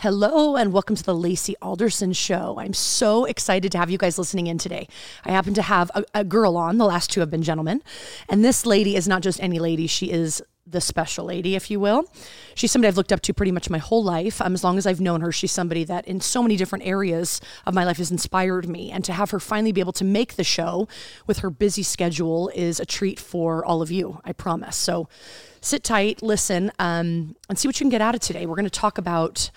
Hello, and welcome to the Lacey Alderson Show. I'm so excited to have you guys listening in today. I happen to have a, a, girl on, the last two have been gentlemen. And this lady is not just any lady, she is the special lady, if you will. She's somebody I've looked up to pretty much my whole life. Um, as long as I've known her, she's somebody that in so many different areas of my life has inspired me. And to have her finally be able to make the show with her busy schedule is a treat for all of you, I promise. So sit tight, listen, um, and see what you can get out of today. We're going to talk about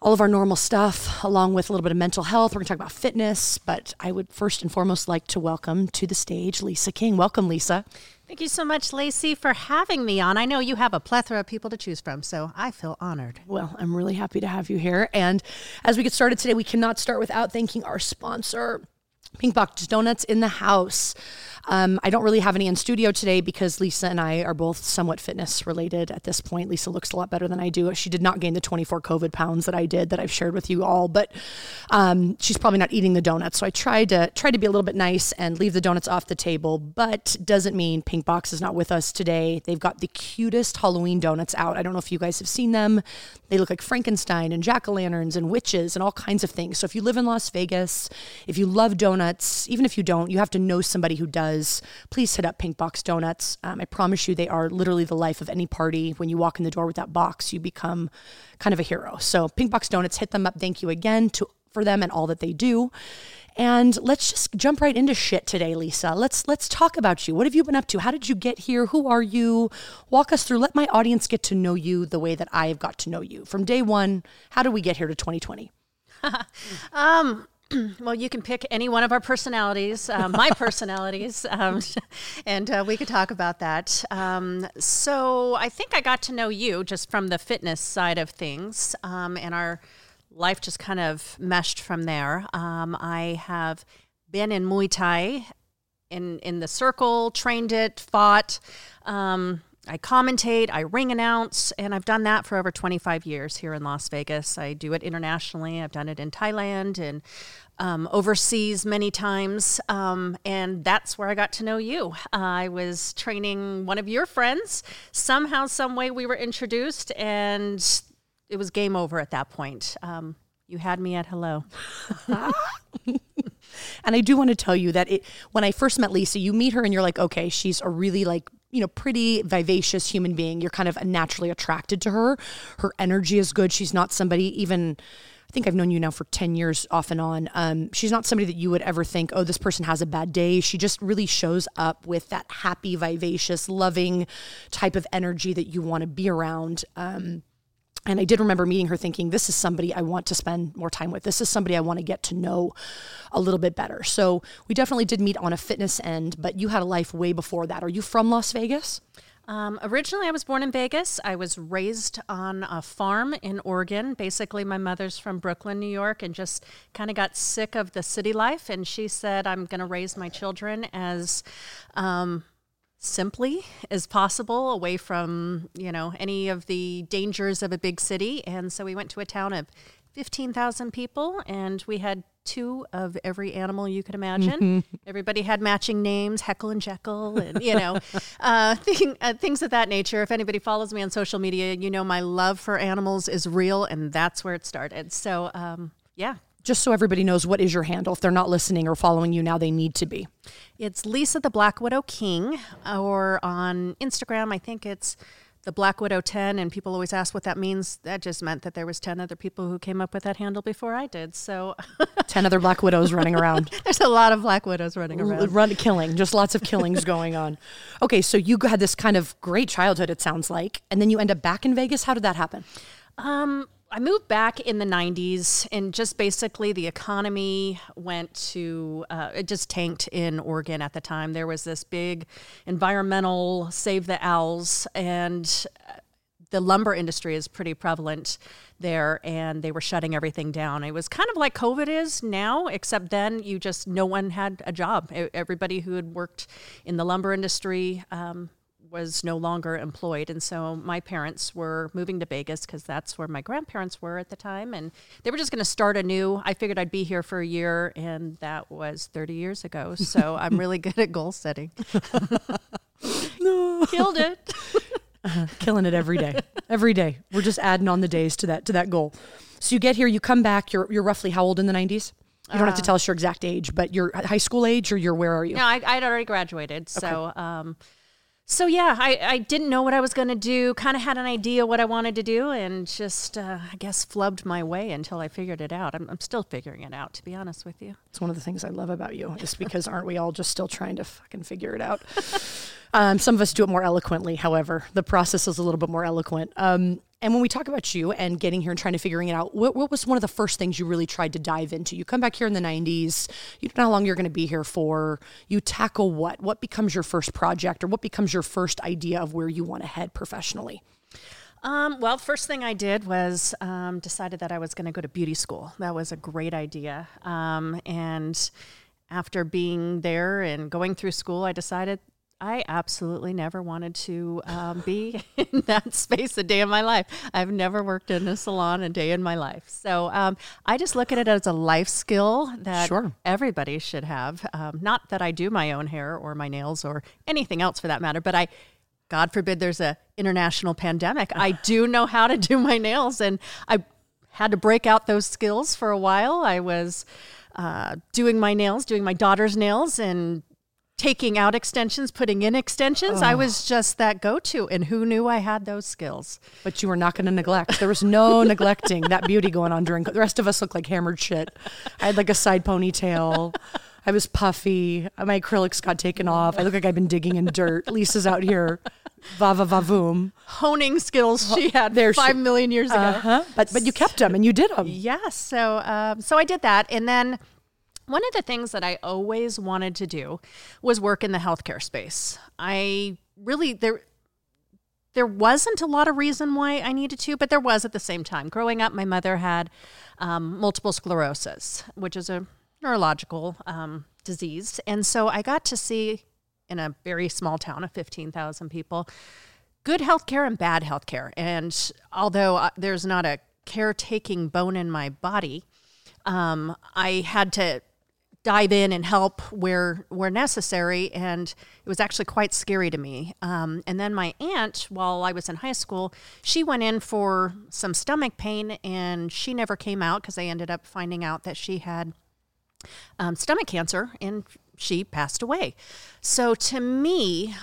all of our normal stuff, along with a little bit of mental health. We're going to talk about fitness, but I would first and foremost like to welcome to the stage Lisa King. Welcome, Lisa. Thank you so much, Lacey, for having me on. I know you have a plethora of people to choose from, so I feel honored. Well, I'm really happy to have you here. And as we get started today, we cannot start without thanking our sponsor. Pink Box Donuts in the house. Um, I don't really have any in studio today because Lisa and I are both somewhat fitness related at this point. Lisa looks a lot better than I do. She did not gain the 24 COVID pounds that I did that I've shared with you all, but um, she's probably not eating the donuts. So I tried to try to be a little bit nice and leave the donuts off the table, but doesn't mean Pink Box is not with us today. They've got the cutest Halloween donuts out. I don't know if you guys have seen them. They look like Frankenstein and jack o' lanterns and witches and all kinds of things. So if you live in Las Vegas, if you love donuts, even if you don't, you have to know somebody who does does, please hit up Pink Box Donuts. Um, I promise you, they are literally the life of any party. When you walk in the door with that box, you become kind of a hero. So, Pink Box Donuts, hit them up. Thank you again to for them and all that they do. And let's just jump right into shit today, Lisa. Let's let's talk about you. What have you been up to? How did you get here? Who are you? Walk us through. Let my audience get to know you the way that I have got to know you from day one. How did we get here to 2020? um, well, you can pick any one of our personalities, uh, my personalities, um, and uh, we could talk about that. Um, so, I think I got to know you just from the fitness side of things, um, and our life just kind of meshed from there. Um, I have been in Muay Thai in in the circle, trained it, fought. Um, I commentate, I ring announce, and I've done that for over 25 years here in Las Vegas. I do it internationally. I've done it in Thailand and um, overseas many times. Um, and that's where I got to know you. Uh, I was training one of your friends. Somehow, some way, we were introduced, and it was game over at that point. Um, you had me at hello. and I do want to tell you that it, when I first met Lisa, you meet her and you're like, okay, she's a really like you know, pretty vivacious human being. You're kind of naturally attracted to her. Her energy is good. She's not somebody even I think I've known you now for 10 years off and on. Um, she's not somebody that you would ever think, oh, this person has a bad day. She just really shows up with that happy, vivacious, loving type of energy that you want to be around. Um, and I did remember meeting her thinking, this is somebody I want to spend more time with. This is somebody I want to get to know a little bit better. So we definitely did meet on a fitness end, but you had a life way before that. Are you from Las Vegas? Um, originally, I was born in Vegas. I was raised on a farm in Oregon. Basically, my mother's from Brooklyn, New York, and just kind of got sick of the city life. And she said, I'm going to raise my children as. Um, simply as possible away from you know any of the dangers of a big city and so we went to a town of 15,000 people and we had two of every animal you could imagine. Mm-hmm. Everybody had matching names, Heckle and Jeckle, and you know, uh, thing, uh, things of that nature. If anybody follows me on social media, you know my love for animals is real, and that's where it started. So, um, yeah, just so everybody knows what is your handle if they're not listening or following you now they need to be. It's lisa the black widow king or on instagram i think it's the black widow 10 and people always ask what that means. That just meant that there was 10 other people who came up with that handle before i did so. 10 other black widows running around. There's a lot of black widows running around. run killing just lots of killings going on. Okay so you had this kind of great childhood it sounds like and then you end up back in vegas. How did that happen? Um, I moved back in the 90s, and just basically the economy went to, uh, it just tanked in Oregon at the time. There was this big environmental save the owls, and uh, the lumber industry is pretty prevalent there, and they were shutting everything down. It was kind of like COVID is now, except then you just, no one had a job. Everybody who had worked in the lumber industry, um, was no longer employed. And so my parents were moving to Vegas because that's where my grandparents were at the time. And they were just going to start anew. I figured I'd be here for a year, and that was 30 years ago. So I'm really good at goal setting. no. Killed it. killing it every day. every day. We're just adding on the days to that to that goal. So you get here, you come back, you're you're roughly how old in the 90s? You don't have to tell us your exact age, but your high school age or your where are you? No, I, I'd already graduated. So, um, so yeah, I, I didn't know what I was going to do. Kind of had an idea what I wanted to do, and just uh, I guess flubbed my way until I figured it out. I'm, I'm still figuring it out, to be honest with you. It's one of the things I love about you, just because aren't we all just still trying to fucking figure it out? Um, some of us do it more eloquently, however, the process is a little bit more eloquent. Um, and when we talk about you and getting here and trying to figuring it out, what, what, was one of the first things you really tried to dive into? You come back here in the 90s, you don't know how long you're going to be here for. You tackle what? What becomes your first project or what becomes your first idea of where you want to head professionally? Um, well, first thing I did was um, decided that I was going to go to beauty school. That was a great idea. Um, and after being there and going through school, I decided I absolutely never wanted to um, be in that space a day in my life. I've never worked in a salon a day in my life. So um, I just look at it as a life skill that Sure. everybody should have. Um, not that I do my own hair or my nails or anything else for that matter, but I, God forbid, there's a international pandemic. I do know how to do my nails, and I had to break out those skills for a while. I was uh, doing my nails, doing my daughter's nails, and taking out extensions, putting in extensions. I was just that go to, and who knew I had those skills? But you were not going to neglect. There was no neglecting that beauty going on during. The rest of us looked like hammered shit. I had like a side ponytail. I was puffy. My acrylics got taken off. I look like I've been digging in dirt. Lisa's out here, va va va voom. Honing skills she had there five million years ago. Uh-huh. But but you kept them and you did them. Yeah, so um, so I did that, and then one of the things that I always wanted to do was work in the healthcare space. I really there there wasn't a lot of reason why I needed to, but there was at the same time. Growing up, my mother had um, multiple sclerosis, which is a neurological um, disease, and so I got to see in a very small town of fifteen thousand people good healthcare and bad healthcare. And although uh, there's not a caretaking bone in my body, um, I had to dive in and help where where necessary, and it was actually quite scary to me. Um, and then my aunt, while I was in high school, she went in for some stomach pain, and she never came out because I ended up finding out that she had um, stomach cancer, and she passed away. So to me,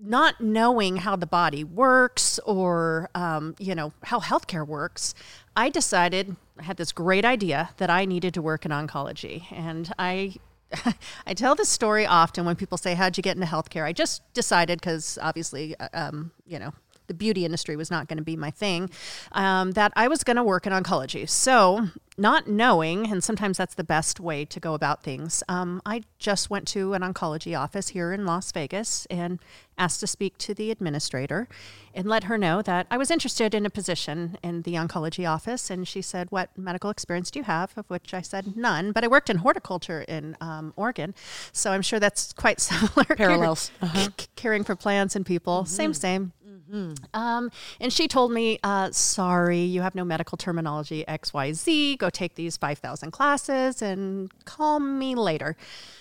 not knowing how the body works or um, you know how healthcare works i decided i had this great idea that i needed to work in oncology. And i i tell this story often when people say how'd you get into healthcare? I just decided because obviously uh, um, you know the beauty industry was not going to be my thing um, that i was going to work in oncology so not knowing and sometimes that's the best way to go about things um, i just went to an oncology office here in las vegas and asked to speak to the administrator and let her know that I was interested in a position in the oncology office. And she said, What medical experience do you have? Of which I said, None. But I worked in horticulture in um, Oregon. So I'm sure that's quite similar. Parallels. Caring, caring for plants and people. Same, same. Um, and she told me, uh, sorry, you have no medical terminology XYZ. Go take these 5,000 classes and call me later.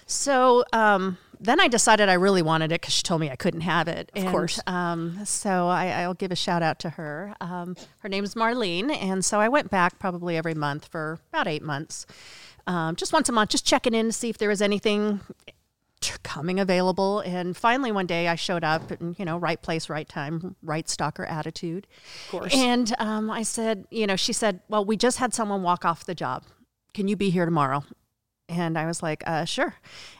So um, then I decided I really wanted it because she told me I couldn't have it. Of course. Um, so I, I'll give a shout out to her. Um, her name's Marlene. And so I went back probably every month for about eight months. Um, just once a month, just checking in to see if there was anything coming available. And finally, one day I showed up, and you know, right place, right time, right stalker attitude. Of course. And um, I said, you know, she said, "Well, we just had someone walk off the job. Can you be here tomorrow?" And I was like, uh, "Sure."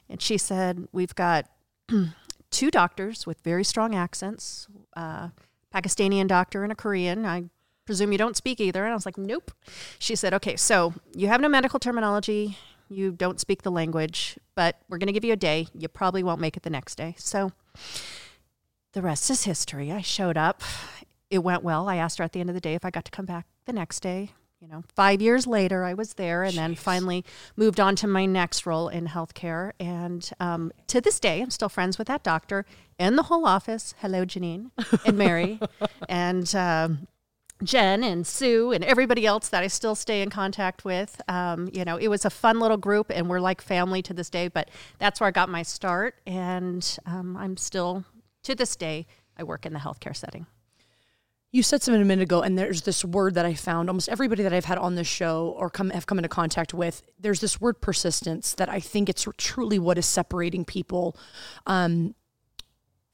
And she said, "We've got two doctors with very strong accents, uh, Pakistani doctor and a Korean. I presume you don't speak either." And I was like, "Nope." She said, "Okay, so you have no medical terminology." You don't speak the language, but we're going to give you a day. You probably won't make it the next day. So the rest is history. I showed up. It went well. I asked her at the end of the day if I got to come back the next day. You know, five years later, I was there and then finally moved on to my next role in healthcare. And um, to this day, I'm still friends with that doctor and the whole office. Hello, Janine and Mary. and um, Jen and Sue and everybody else that I still stay in contact with. Um, you know, it was a fun little group, and we're like family to this day. But that's where I got my start, and um, I'm still to this day I work in the healthcare setting. You said something a minute ago, and there's this word that I found. Almost everybody that I've had on this show or come have come into contact with, there's this word persistence that I think it's truly what is separating people um,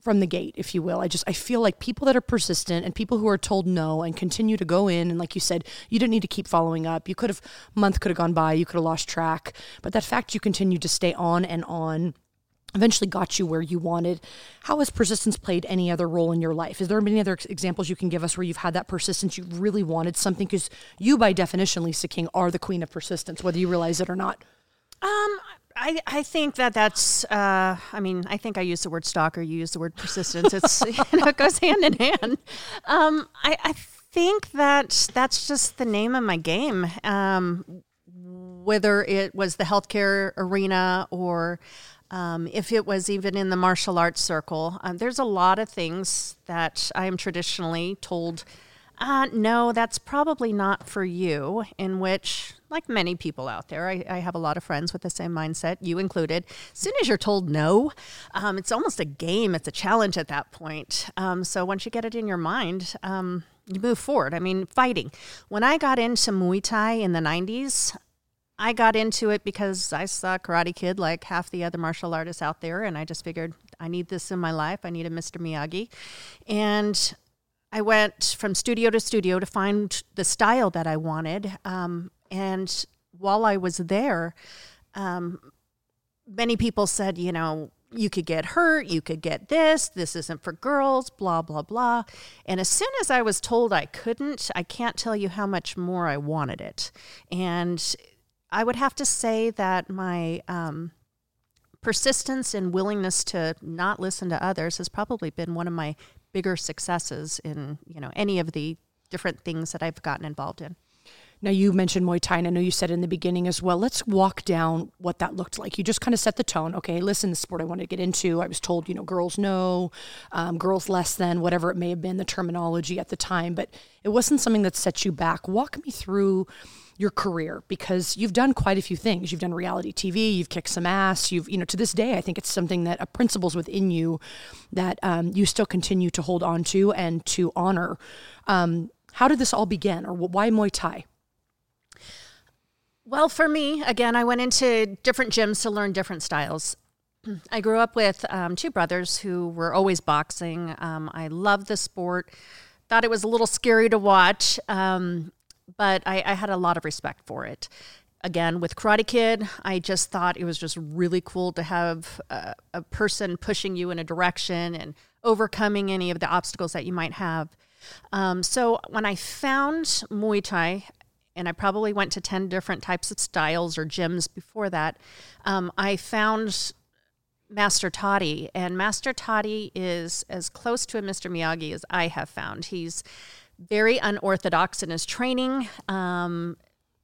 from the gate, if you will. I just I feel like people that are persistent and people who are told no and continue to go in and like you said, you didn't need to keep following up. You could have month could have gone by, you could have lost track, but that fact you continued to stay on and on eventually got you where you wanted. How has persistence played any other role in your life? Is there any other examples you can give us where you've had that persistence? You really wanted something because you, by definition, Lisa King, are the queen of persistence, whether you realize it or not. Um, I, I think that that's, uh, I mean, I think I use the word stalker, you use the word persistence. It's, you know, it goes hand in hand. Um, I, I think that that's just the name of my game. Um, whether it was the healthcare arena or um, if it was even in the martial arts circle, um, there's a lot of things that I am traditionally told, uh, no, that's probably not for you. In which, like many people out there, I, I, have a lot of friends with the same mindset, you included. As soon as you're told no, um, it's almost a game, it's a challenge at that point. Um, so once you get it in your mind, um, you move forward. I mean, fighting. When I got into Muay Thai in the 90s, I got into it because I saw Karate Kid like half the other martial artists out there, and I just figured I need this in my life. I need a Mr. Miyagi. And I went from studio to studio to find the style that I wanted. Um, and while I was there, um, many people said, you know, you could get hurt, you could get this, this isn't for girls, blah, blah, blah. And as soon as I was told I couldn't, I can't tell you how much more I wanted it. And I would have to say that my um, persistence and willingness to not listen to others has probably been one of my bigger successes in you know any of the different things that I've gotten involved in. Now you mentioned Muay Thai, and I know you said in the beginning as well. Let's walk down what that looked like. You just kind of set the tone. Okay, listen, the sport I wanted to get into. I was told, you know, girls no, um, girls less than, whatever it may have been, the terminology at the time. But it wasn't something that set you back. Walk me through your career because you've done quite a few things. You've done reality TV, you've kicked some ass. You've, you know, to this day, I think it's something that a principles within you that um, you still continue to hold on to and to honor. Um, how did this all begin, or why Muay Thai? Well, for me, again, I went into different gyms to learn different styles. I grew up with um, two brothers who were always boxing. Um, I loved the sport. Thought it was a little scary to watch. Um, but I, I had a lot of respect for it. Again, with Karate Kid, I just thought it was just really cool to have a, a person pushing you in a direction and overcoming any of the obstacles that you might have. Um, so when I found Muay Thai, and I probably went to 10 different types of styles or gyms before that, um, I found Master Toddy. And Master Toddy is as close to a Mr. Miyagi as I have found. He's very unorthodox in his training, um,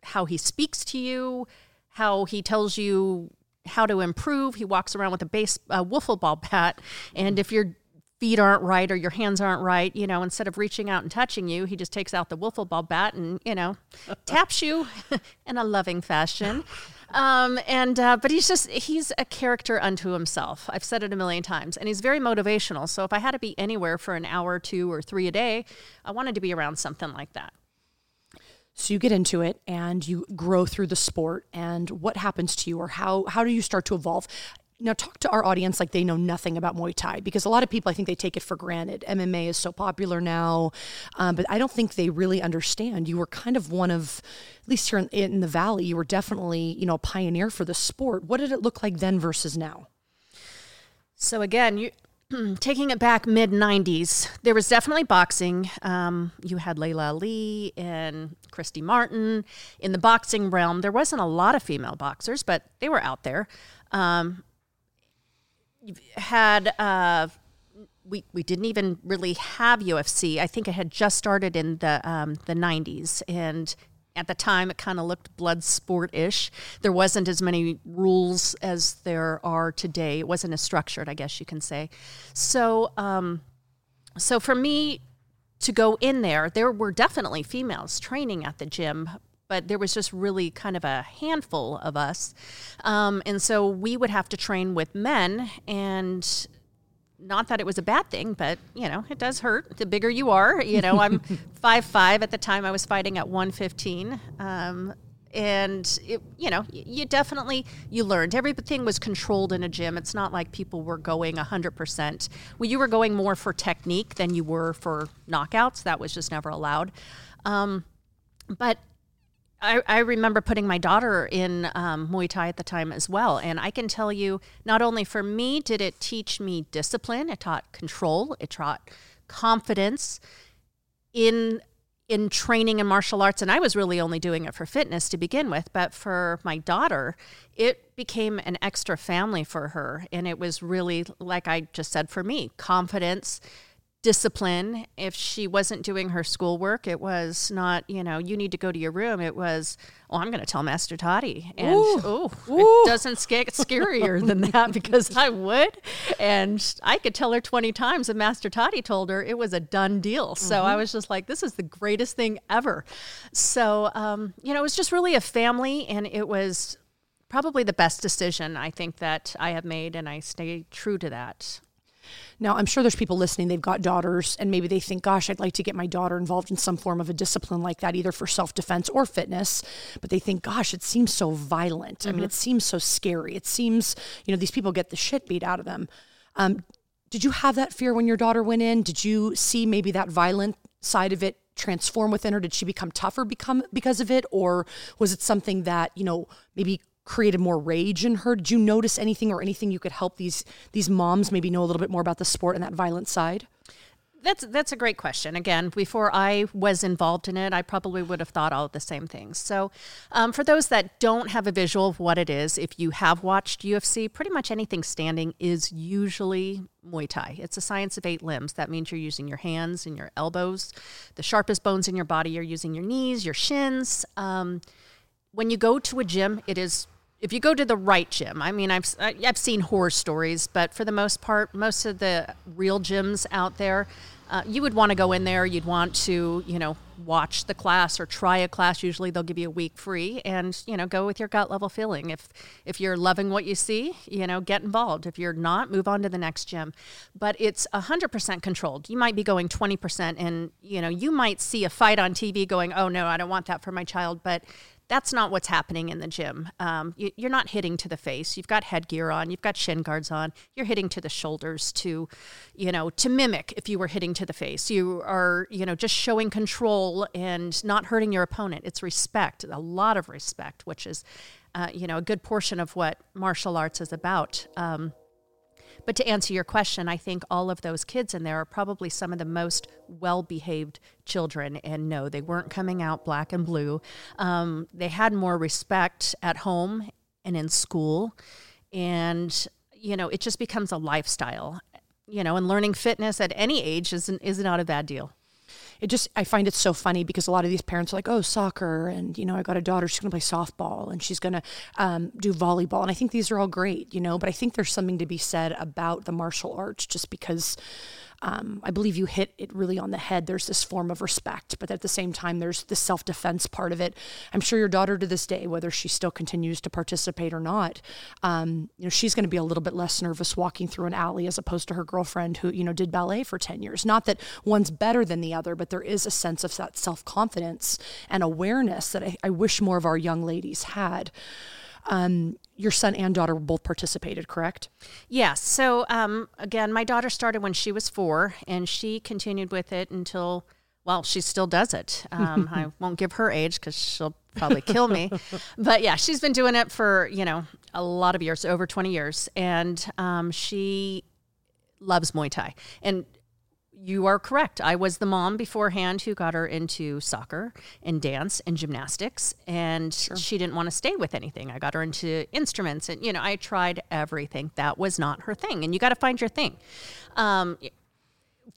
how he speaks to you, how he tells you how to improve. He walks around with a base a wiffle ball bat, and if your feet aren't right or your hands aren't right, you know, instead of reaching out and touching you, he just takes out the wiffle ball bat and you know taps you in a loving fashion. Um, and uh, but he's just he's a character unto himself. I've said it a million times, and he's very motivational. So if I had to be anywhere for an hour, two, or three a day, I wanted to be around something like that. So you get into it and you grow through the sport and what happens to you or how how do you start to evolve? Now talk to our audience like they know nothing about Muay Thai because a lot of people I think they take it for granted. MMA is so popular now, um, but I don't think they really understand. You were kind of one of, at least here in, in the valley, you were definitely you know a pioneer for the sport. What did it look like then versus now? So again, you taking it back mid 90s, there was definitely boxing. Um, you had Laila Ali and Christy Martin. In the boxing realm, there wasn't a lot of female boxers, but they were out there. Um, had uh, we we didn't even really have UFC. I think it had just started in the um, the '90s, and at the time it kind of looked blood sport ish. There wasn't as many rules as there are today. It wasn't as structured, I guess you can say. So, um, so for me to go in there, there were definitely females training at the gym, but there was just really kind of a handful of us. Um, and so we would have to train with men. And not that it was a bad thing, but you know, it does hurt. The bigger you are, you know, I'm five five at the time. I was fighting at one fifteen, um, and it, you know, you definitely you learned everything was controlled in a gym. It's not like people were going hundred percent. Well, you were going more for technique than you were for knockouts. That was just never allowed. Um, but I, I, remember putting my daughter in um, Muay Thai at the time as well. And I can tell you, not only for me did it teach me discipline, it taught control, it taught confidence in in training in martial arts. And I was really only doing it for fitness to begin with. But for my daughter it became an extra family for her. And it was really like I just said for me confidence discipline. If she wasn't doing her schoolwork, it was not, you know, you need to go to your room. It was, oh, I'm going to tell Master Toddy. And oh, it doesn't get scarier than that because I would. And I could tell her 20 times, and Master Toddy told her it was a done deal. So mm-hmm. I was just like, this is the greatest thing ever. So, um, you know, it was just really a family, and it was probably the best decision I think that I have made, and I stay true to that. Now, I'm sure there's people listening, they've got daughters, and maybe they think, gosh, I'd like to get my daughter involved in some form of a discipline like that, either for self defense or fitness. But they think, gosh, it seems so violent. Mm-hmm. I mean, mm-hmm. it seems so scary. It seems, you know, these people get the shit beat out of them. Um, did you have that fear when your daughter went in? Did you see maybe that violent side of it transform within her? Did she become tougher become because of it? Or was it something that, you know, maybe created more rage in her? Did you notice anything or anything you could help these these moms maybe know a little bit more about the sport and that violent side? That's that's a great question. Again, before I was involved in it, I probably would have thought all the same things. So, um, for those that don't have a visual of what it is, if you have watched UFC, pretty much anything standing is usually Muay Thai. It's a science of eight limbs. That means you're using your hands and your elbows. The sharpest bones in your body, you're using your knees, your shins. Um, when you go to a gym, it is if you go to the right gym, I mean, I've I've seen horror stories, but for the most part, most of the real gyms out there, uh, you would want to go in there. You'd want to, you know, watch the class or try a class. Usually, they'll give you a week free, and you know, go with your gut level feeling. If if you're loving what you see, you know, get involved. If you're not, move on to the next gym. But it's hundred percent controlled. You might be going twenty percent, and you know, you might see a fight on TV, going, "Oh no, I don't want that for my child," but that's not what's happening in the gym. Um, you, are not hitting to the face. You've got headgear on. You've got shin guards on. You're hitting to the shoulders to, you know, to mimic if you were hitting to the face. You are, you know, just showing control and not hurting your opponent. It's respect, a lot of respect, which is, uh, you know, a good portion of what martial arts is about. Um, but to answer your question, I think all of those kids in there are probably some of the most well behaved children. And no, they weren't coming out black and blue. Um, they had more respect at home and in school. And, you know, it just becomes a lifestyle. You know, and learning fitness at any age is, is not a bad deal it just I find it so funny because a lot of these parents are like, oh, soccer, and you know, I got a daughter, she's gonna play softball, and she's gonna um, do volleyball, and I think these are all great, you know, but I think there's something to be said about the martial arts just because um, I believe you hit it really on the head. There's this form of respect, but at the same time, there's the self defense part of it. I'm sure your daughter to this day, whether she still continues to participate or not, um, you know, she's going to be a little bit less nervous walking through an alley as opposed to her girlfriend who, you know, did ballet for 10 years. Not that one's better than the other, but there is a sense of that self confidence and awareness that I, I wish more of our young ladies had. Um, your son and daughter both participated, correct? Yes. So um, again, my daughter started when she was four, and she continued with it until well, she still does it. Um, I won't give her age because she'll probably kill me. but yeah, she's been doing it for you know a lot of years, over twenty years, and um, she loves Muay Thai. And you are correct. I was the mom beforehand who got her into soccer and dance and gymnastics, and sure. she didn't want to stay with anything. I got her into instruments, and you know, I tried everything. That was not her thing, and you got to find your thing. Um,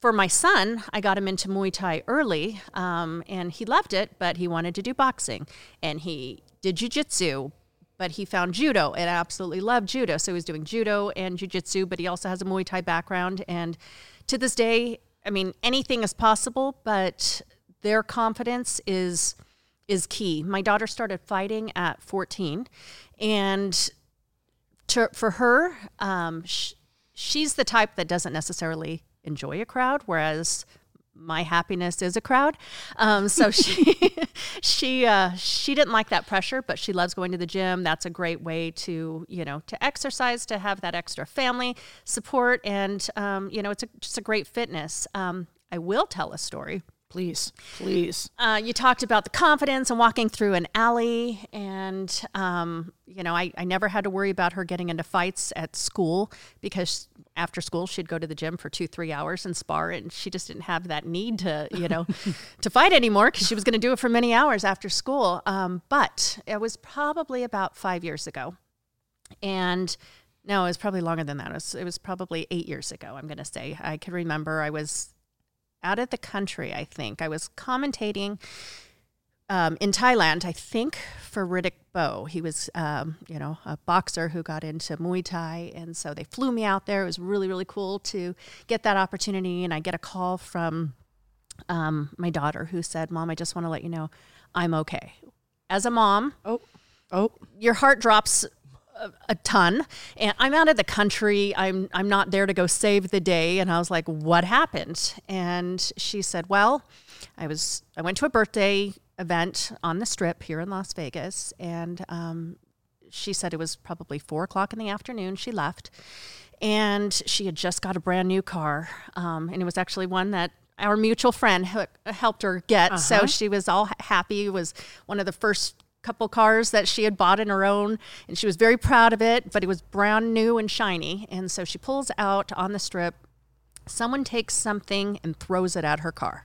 for my son, I got him into Muay Thai early, um, and he loved it, but he wanted to do boxing, and he did jujitsu, but he found judo and absolutely loved judo. So he was doing judo and jujitsu, but he also has a Muay Thai background. And to this day, I mean, anything is possible, but their confidence is is key. My daughter started fighting at 14, and to, for her, um, she, she's the type that doesn't necessarily enjoy a crowd, whereas my happiness is a crowd. Um, so she she uh, she didn't like that pressure, but she loves going to the gym. That's a great way to you know to exercise, to have that extra family support, and um, you know it's a, just a great fitness. Um, I will tell a story. Please, please. Uh, you talked about the confidence and walking through an alley, and um, you know, I, I never had to worry about her getting into fights at school because after school she'd go to the gym for two, three hours and spar, and she just didn't have that need to, you know, to fight anymore because she was going to do it for many hours after school. Um, but it was probably about five years ago, and no, it was probably longer than that. It was, it was probably eight years ago. I'm going to say I can remember I was out of the country, I think. I was commentating um, in Thailand, I think, for Riddick Bowe. He was, um, you know, a boxer who got into Muay Thai. And so they flew me out there. It was really, really cool to get that opportunity. And I get a call from um, my daughter who said, Mom, I just want to let you know I'm okay. As a mom, Oh, oh. your heart drops a, a ton and i'm out of the country i'm i'm not there to go save the day and i was like what happened and she said well i was i went to a birthday event on the strip here in las vegas and um, she said it was probably four o'clock in the afternoon she left and she had just got a brand new car um, and it was actually one that our mutual friend helped her get. So she was all happy it was one of the first couple cars that she had bought in her own and she was very proud of it but it was brand new and shiny and so she pulls out on the strip. Someone takes something and throws it at her car.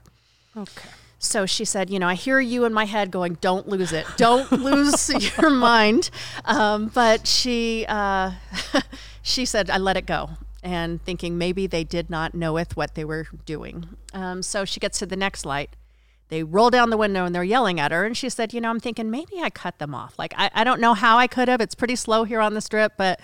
Okay. So she said, You know, I hear you in my head going, Don't lose it. Don't lose your mind. Um, but she, uh, she said, I let it go. And thinking maybe they did not knoweth what they were doing. Um, so she gets to the next light. They roll down the window and they're yelling at her. And she said, You know, I'm thinking maybe I cut them off. Like, I, I don't know how I could have. It's pretty slow here on the strip, but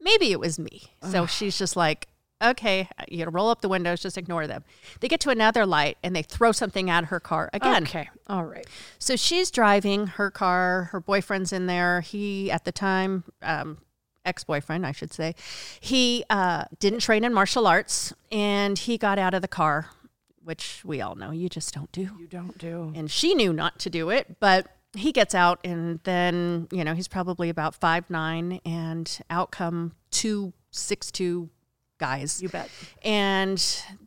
maybe it was me. So she's just like, okay, you know, roll up the windows, just ignore them. They get to another light and they throw something at her car again. Okay. All right. So she's driving her car. Her boyfriend's in there. He, at the time, um, ex boyfriend, I should say, he uh, didn't train in martial arts and he got out of the car, which we all know you just don't do. You don't do. And she knew not to do it, but he gets out and then, you know, he's probably about five nine and out come two six two guys. You bet. and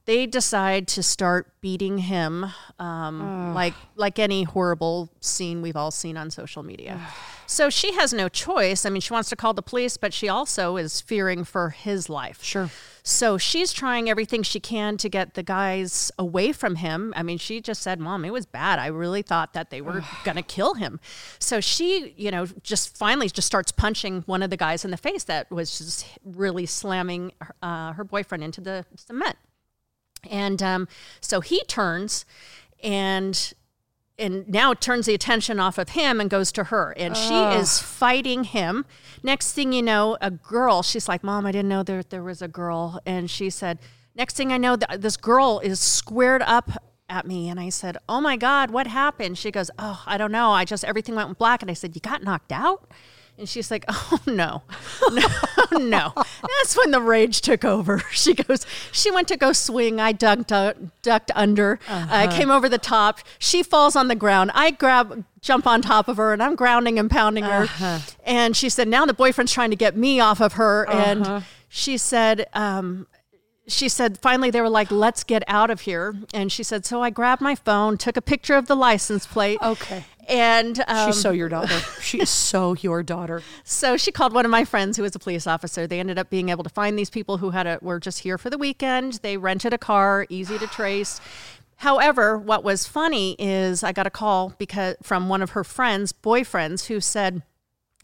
they decide to start beating him um, like like any horrible scene we've all seen on social media. So she has no choice. I mean she wants to call the police but she also is fearing for his life. Sure. So she's trying everything she can to get the guys away from him. I mean, she just said, Mom, it was bad. I really thought that they were going to kill him. So she, you know, just finally just starts punching one of the guys in the face that was just really slamming uh, her boyfriend into the cement. And um, so he turns and and now turns the attention off of him and goes to her and she is fighting him. Next thing you know a girl she's like mom i didn't know there, there was a girl and she said next thing i know th- this girl is squared up at me and i said oh my god what happened? She goes oh i don't know i just everything went black and i said you got knocked out? And she's like, "Oh no, no, no!" That's when the rage took over. She goes, she went to go swing. I ducked, uh, ducked under. I came over the top. She falls on the ground. I grab, jump on top of her, and I'm grounding and pounding her. And she said, "Now the boyfriend's trying to get me off of her." And she said, um, she said finally they were like let's get out of here and she said so i grabbed my phone took a picture of the license plate Okay. And um, She's so your daughter. she is so your daughter. so she called one of my friends who was a police officer they ended up being able to find these people who had a were just here for the weekend they rented a car easy to trace however what was funny is i got a call because from one of her friends boyfriends who said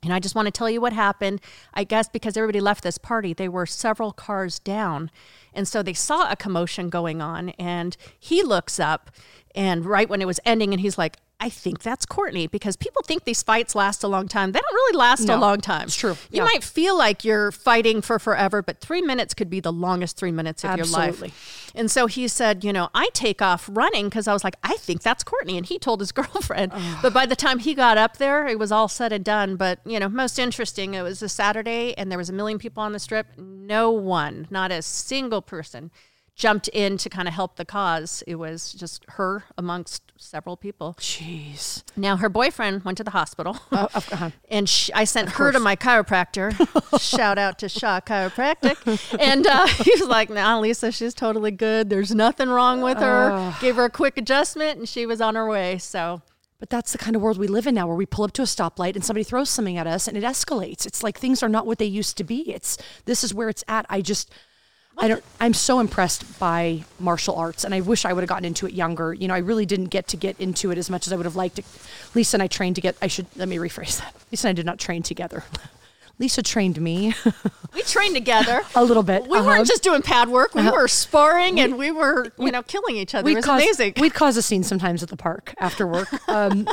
and I just want to tell you what happened. I guess because everybody left this party, they were several cars down. And so they saw a commotion going on. And he looks up, and right when it was ending, and he's like, I think that's Courtney because people think these fights last a long time. They don't really last No, a long time. it's true. You Yeah. might feel like you're fighting for forever, but three minutes could be the longest three minutes of your Absolutely. life. And so he said, you know, I take off running because I was like, I think that's Courtney. And he told his girlfriend. But by the time he got up there, it was all said and done. But, you know, most interesting, it was a Saturday and there was a million people on the strip. No one, not a single person jumped in to kind of help the cause. It was just her amongst several people. Jeez. Now her boyfriend went to the hospital, Uh, uh-huh. and sh I sent her to my chiropractor. Shout out to Shaw Chiropractic, and uh, he was like, "Nah, Lisa, she's totally good. There's nothing wrong with her." Gave her a quick adjustment, and she was on her way. So But that's the kind of world we live in now where we pull up to a stoplight and somebody throws something at us and it escalates. It's like things are not what they used to be. It's this is where it's at. I just I don't I'm so impressed by martial arts and I wish I would have gotten into it younger. You know, I really didn't get to get into it as much as I would have liked. Lisa and I trained to get I should let me rephrase that. Lisa and I did not train together. Lisa trained me we trained together. a little bit. We Uh-huh. weren't just doing pad work. We were sparring, and we were, you know, killing each other. It was cause, amazing. We'd cause a scene sometimes at the park after work. Um,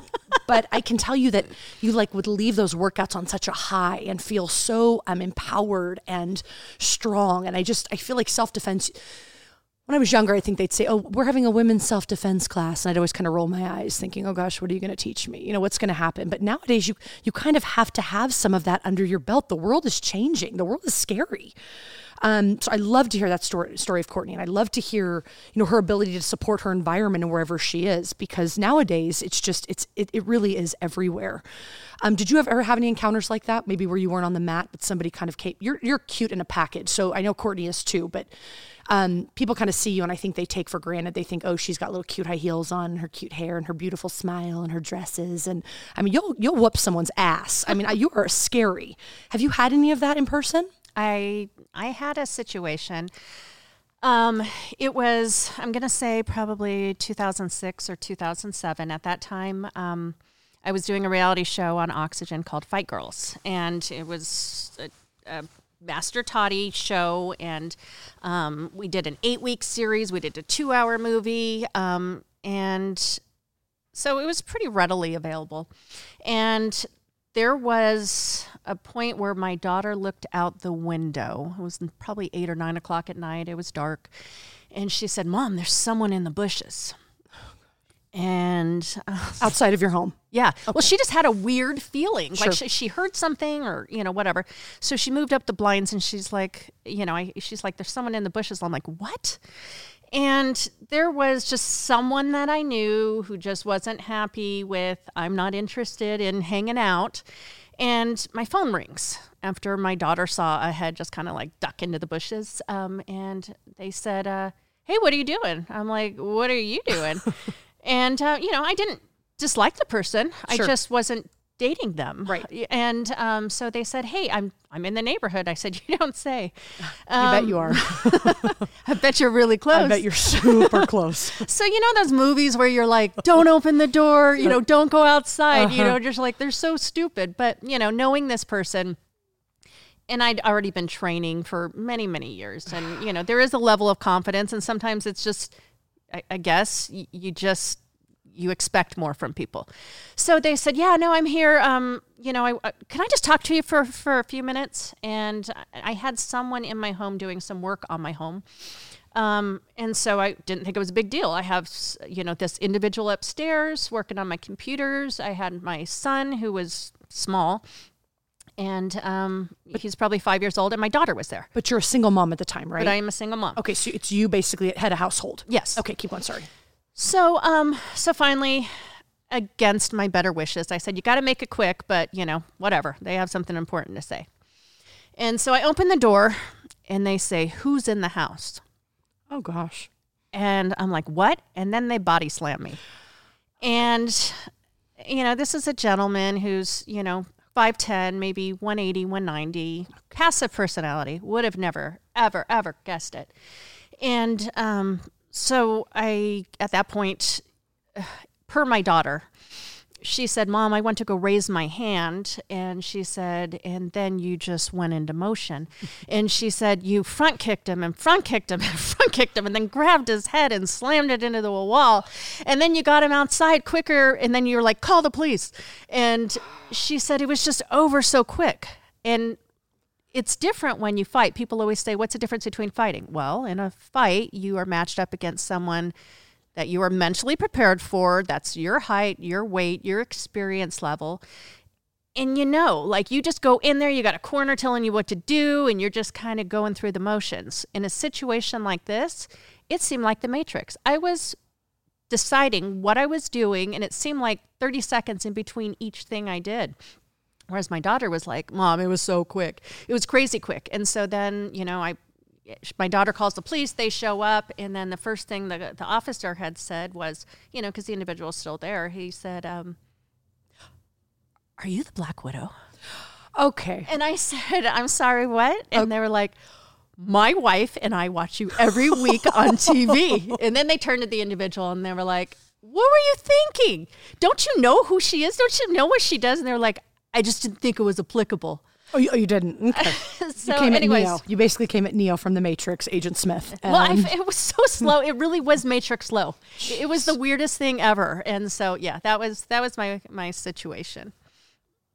but I can tell you that you like would leave those workouts on such a high and feel so um, empowered and strong. And I just I feel like self defense. When I was younger, I think they'd say, "Oh, we're having a women's self defense class," and I'd always kind of roll my eyes, thinking, "Oh gosh, what are you going to teach me? You know, what's going to happen?" But nowadays, you you kind of have to have some of that under your belt. The world is changing. The world is scary. Um, so I love to hear that story story of Courtney, and I love to hear you know her ability to support her environment and wherever she is, because nowadays it's just it's it, it really is everywhere. Um, did you ever have any encounters like that? Maybe where you weren't on the mat, but somebody kind of came. You're you're cute in a package, so I know Courtney is too, but. Um, people kind of see you and I think they take for granted. They think, oh, she's got little cute high heels on, her cute hair, and her beautiful smile, and her dresses. And I mean, you'll you'll whoop someone's ass. I mean, you are scary. Have you had any of that in person? I I had a situation. Um, it was I'm gonna say probably 2006 or 2007. At that time, um, I was doing a reality show on Oxygen called Fight Girls, and it was a, a Master Toddy show, and um, we did an eight week series. We did a two hour movie, um, and so it was pretty readily available. And there was a point where my daughter looked out the window. It was probably eight or nine o'clock at night. It was dark. And she said, Mom, there's someone in the bushes. And uh, Outside of your home. yeah, well, she just had a weird feeling, Sure. like she, she heard something or you know whatever. So she moved up the blinds and she's like, you know, I, she's like, there's someone in the bushes. I'm like, what? And there was just someone that I knew who just wasn't happy with. I'm not interested in hanging out. And my phone rings after my daughter saw a head just kind of like duck into the bushes. Um, and they said, uh, Hey, what are you doing? I'm like, What are you doing? and, uh, you know, I didn't dislike the person, Sure. I just wasn't dating them. Right. And um, so they said, Hey, I'm, I'm in the neighborhood. I said, You don't say. I bet you are. I bet you're really close. I bet you're super close. So you know those movies where you're like, don't open the door, you know, don't go outside, you Uh-huh. know, just like they're so stupid. But you know, knowing this person, and I'd already been training for many, many years, and you know, there is a level of confidence, and sometimes it's just, I, I guess, you just you expect more from people. So they said, "Yeah, no, I'm here. Um, you know, I, uh, can I just talk to you for for a few minutes?" And I- I had someone in my home doing some work on my home. Um, and so I didn't think it was a big deal. I have, you know, this individual upstairs working on my computers. I had my son who was small, and um, but, he's probably five years old, and my daughter was there. But you're a single mom at the time, right? But I am a single mom. okay, so it's you basically head a household. Yes. Okay, keep on. Sorry. So, um, so finally, against my better wishes, I said, "You got to make it quick, but you know, whatever. They have something important to say." And so I open the door, and they say, "Who's in the house?" Oh gosh. And I'm like, "What?" And then they body slam me. And you know, this is a gentleman who's you know 5'10, maybe 180, 190, passive personality. Would have never, ever, ever guessed it. And um, so I, at that point, per my daughter, she said, Mom, I went to go raise my hand. And she said, And then you just went into motion. and she said, You front kicked him and front kicked him and front kicked him and then grabbed his head and slammed it into the wall. And then you got him outside quicker. And then you were like, Call the police. And she said, It was just over so quick. And it's different when you fight. People always say, What's the difference between fighting? Well, in a fight, you are matched up against someone that you are mentally prepared for. That's your height, your weight, your experience level. And you know, like you just go in there, you got a corner telling you what to do, and you're just kind of going through the motions. In a situation like this, it seemed like the Matrix. I was deciding what I was doing, and it seemed like 30 seconds in between each thing I did. Whereas my daughter was like, Mom, it was so quick. It was crazy quick. And so then, you know, I my daughter calls the police they show up and then the first thing the, the officer had said was you know because the individual's still there he said um, are you the black widow? Okay. and i said i'm sorry what? And they were like my wife and i watch you every week on tv and then they turned to the individual and they were like what were you thinking? Don't you know who she is? Don't you know what she does? And they were like i just didn't think it was applicable Oh, you, oh, you didn't. Okay. so you came anyways at Neo. You basically came at Neo from the Matrix, Agent Smith. Well, I, it was so slow. It really was Matrix slow. It was the weirdest thing ever. And so, yeah, that was that was my my situation.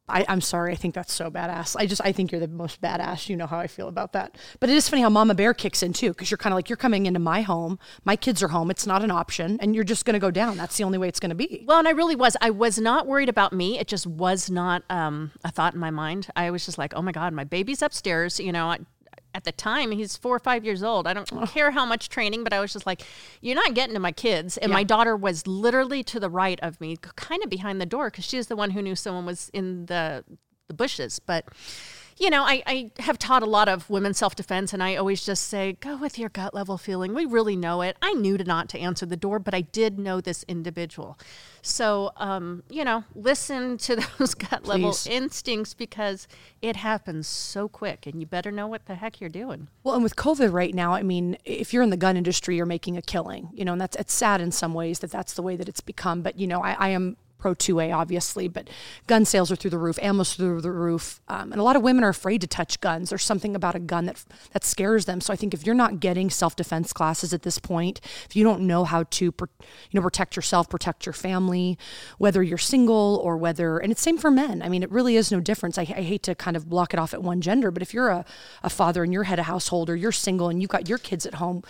I, I'm sorry. I think that's so badass. I just I think you're the most badass. You know how I feel about that. But it is funny how Mama Bear kicks in too, because you're kind of like you're coming into my home. My kids are home. It's not an option, and you're just going to go down. That's the only way it's going to be. Well, and I really was. I was not worried about me. It just was not um, a thought in my mind. I was just like, oh my god, my baby's upstairs. You know. I, at the time, he's four or five years old. I don't care how much training, but I was just like, you're not getting to my kids. And my daughter was literally to the right of me, kind of behind the door, because she's the one who knew someone was in the the bushes. But you know, I, I have taught a lot of women self defense, and I always just say, go with your gut level feeling. We really know it. I knew to not to answer the door, but I did know this individual. So, um, you know, listen to those gut level Please. instincts because it happens so quick, and you better know what the heck you're doing. Well, and with COVID right now, I mean, if you're in the gun industry, you're making a killing, you know, and that's it's sad in some ways that that's the way that it's become. But you know, I, I am pro 2A obviously, but gun sales are through the roof, ammo's through the roof, um, and a lot of women are afraid to touch guns. There's something about a gun that that scares them. So I think if you're not getting self defense classes at this point, if you don't know how to, you know, protect yourself, protect your family, whether you're single or whether, and it's same for men. I mean, it really is no difference. I, I hate to kind of block it off at one gender, but if you're a, a father and you're head of household or you're single and you've got your kids at home,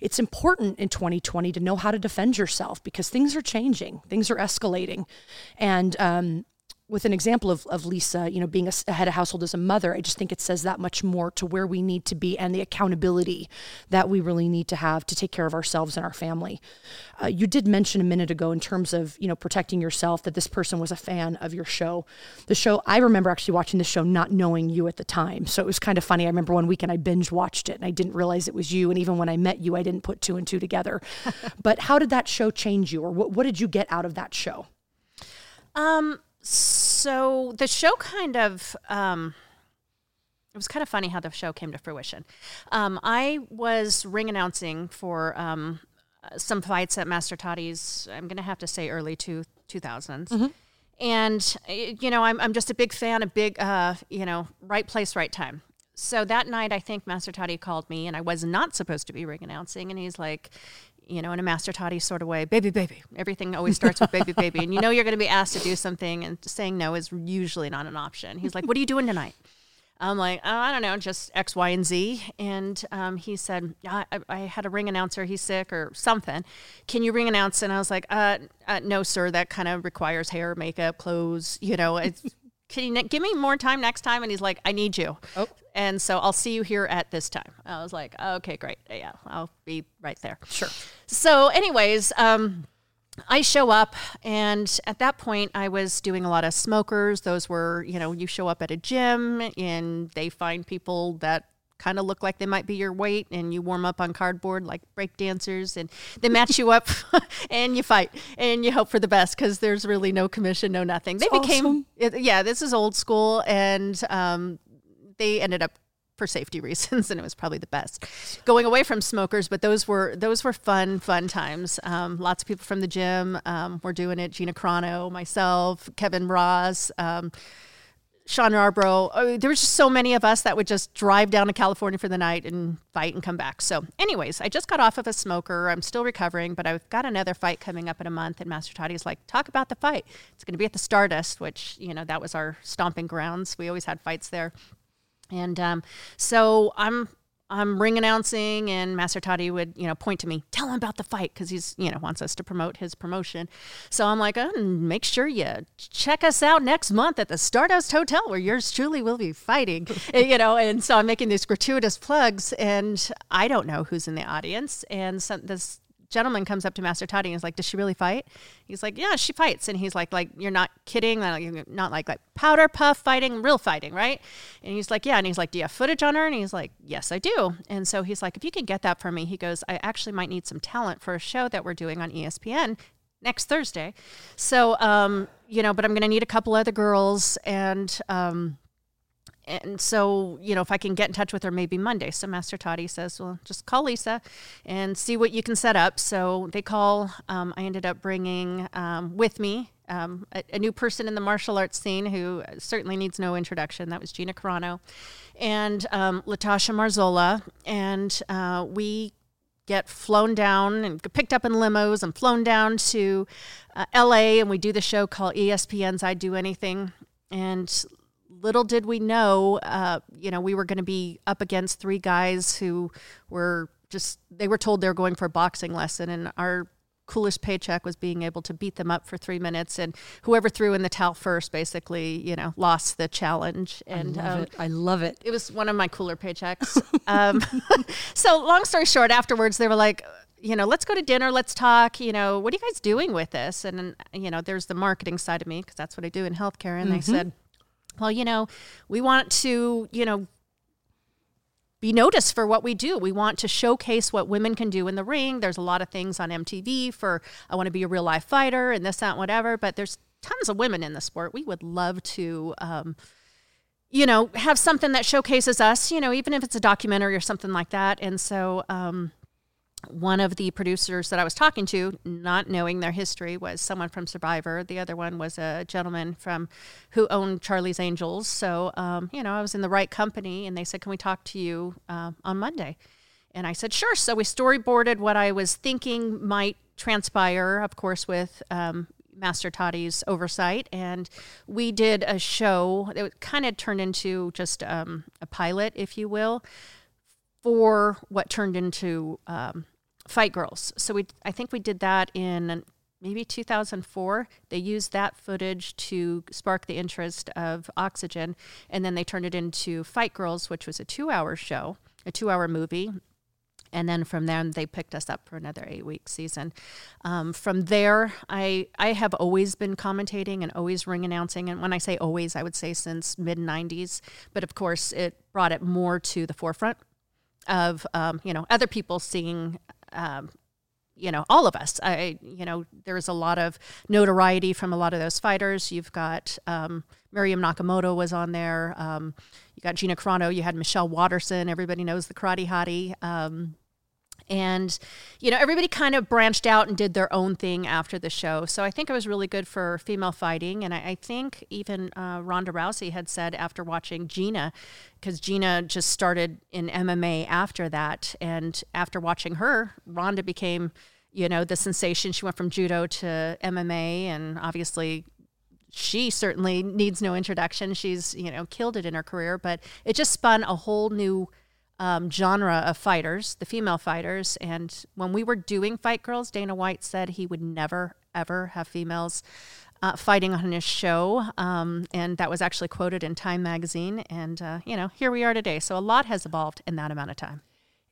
it's important in 2020 to know how to defend yourself because things are changing, things are escalating, and um, with an example of, of Lisa, you know, being a, a head of household as a mother, I just think it says that much more to where we need to be and the accountability that we really need to have to take care of ourselves and our family. Uh, you did mention a minute ago in terms of, you know, protecting yourself that this person was a fan of your show. The show, I remember actually watching the show not knowing you at the time. So it was kind of funny. I remember one weekend I binge watched it and I didn't realize it was you. And even when I met you, I didn't put two and two together. but how did that show change you or what, what did you get out of that show? Um, so the show kind of um, it was kind of funny how the show came to fruition. Um, I was ring announcing for um, some fights at Master Toddy's. I'm going to have to say early two two And uh, you know, I'm I'm just a big fan, a big uh, you know, right place, right time. So that night, I think Master Toddy called me, and I was not supposed to be ring announcing, and he's like, you know, in a Master Toddy sort of way, baby, baby. Everything always starts with baby, baby, and you know you're going to be asked to do something, and saying no is usually not an option. He's like, "What are you doing tonight?" I'm like, oh, I don't know, just X, Y, and Z. And um, he said, I, I- had a ring announcer. He's sick or something. Can you ring announce? And I was like, uh, uh, no, sir. That kind of requires hair, makeup, clothes. You know, it's, can you ne- give me more time next time? And he's like, I need you. Oh. And so I'll see you here at this time. I was like, okay, great. Yeah, I'll be right there. Sure. So, anyways, um, I show up, and at that point, I was doing a lot of smokers. Those were, you know, you show up at a gym and they find people that kind of look like they might be your weight, and you warm up on cardboard like break dancers, and they match you up, and you fight, and you hope for the best because there's really no commission, no nothing. They That's became, awesome. yeah, this is old school, and um, they ended up for safety reasons, and it was probably the best. Going away from smokers, but those were those were fun, fun times. Um, lots of people from the gym um, were doing it. Gina Carano, myself, Kevin Ross. Sean Yarbrough. Oh, there was just so many of us that would just drive down to California for the night and fight and come back. So, anyways, I just got off of a smoker. I'm still recovering, but I've got another fight coming up in a month. And Master Toddy is like, talk about the fight. It's going to be at the Stardust, which, you know, that was our stomping grounds. We always had fights there. And um, so I'm I'm ring announcing, and Master Toddy would, you know, point to me, tell him about the fight because he's, you know, wants us to promote his promotion. So I'm like, oh, make sure you check us out next month at the Stardust Hotel where yours truly will be fighting, you know. And so I'm making these gratuitous plugs, and I don't know who's in the audience, and some, this gentleman comes up to Master Toddy and is like, "Does she really fight?" He's like, "Yeah, she fights." And he's like, "Like you're not kidding? Like you're not like like powder puff fighting, real fighting, right?" And he's like, "Yeah." And he's like, "Do you have footage on her?" And he's like, "Yes, I do." And so he's like, "If you can get that for me," he goes, "I actually might need some talent for a show that we're doing on ESPN." Next Thursday, so um, you know, but I'm going to need a couple other girls, and um, and so you know if i can get in touch with her maybe monday. So master toddy says well just call lisa and see what you can set up. So they call um, i ended up bringing um, with me um, a, a, new person in the martial arts scene who certainly needs no introduction. That was gina carano and um, latasha marzolla. And uh, we get flown down and picked up in limos and flown down to uh, LA and we do the show called ESPN's I Do Anything. And little did we know, uh, you know, we were going to be up against three guys who were just, they were told they were going for a boxing lesson. And our coolest paycheck was being able to beat them up for three minutes. And whoever threw in the towel first basically, you know, lost the challenge. And I love um, it. I love it. It was one of my cooler paychecks. um, so, long story short, afterwards, they were like, you know, let's go to dinner, let's talk, you know, what are you guys doing with this? And, you know, there's the marketing side of me because that's what I do in healthcare. And mm-hmm. they said, well, you know, we want to, you know, be noticed for what we do. We want to showcase what women can do in the ring. There's a lot of things on MTV for I want to be a real life fighter and this, that, and whatever. But there's tons of women in the sport. We would love to, um, you know, have something that showcases us. You know, even if it's a documentary or something like that. And so, um, one of the producers that I was talking to, not knowing their history, was someone from Survivor. The other one was a gentleman from who owned Charlie's Angels. So, um, you know, I was in the right company, and they said, "Can we talk to you uh, on Monday?" And I said, "Sure." So we storyboarded what I was thinking might transpire, of course, with um, Master Toddy's oversight, and we did a show that kind of turned into just um, a pilot, if you will for what turned into um, Fight Girls. So we, I think we did that in maybe 2004. They used that footage to spark the interest of Oxygen, and then they turned it into Fight Girls, which was a two-hour show, a two-hour movie. And then from there, they picked us up for another eight-week season. Um, from there, I I have always been commentating and always ring announcing. And when I say always, I would say since mid '90s. But of course, it brought it more to the forefront of um, you know other people seeing um, you know all of us. I you know there's a lot of notoriety from a lot of those fighters. You've got um, miriam nakamoto was on there. Um, you got gina carano. You had michelle waterson everybody knows the karate hottie. Um, and, you know, everybody kind of branched out and did their own thing after the show. So I think it was really good for female fighting. And I, I think even uh, Ronda Rousey had said after watching Gina, because Gina just started in MMA after that. And after watching her, Ronda became, you know, the sensation. She went from judo to MMA. And obviously, she certainly needs no introduction. She's, you know, killed it in her career, but it just spun a whole new um, genre of fighters, the female fighters. And when we were doing Fight Girls, Dana White said he would never, ever have females uh, fighting on his show. Um, and that was actually quoted in Time magazine. And, uh, you know, here we are today. So a lot has evolved in that amount of time.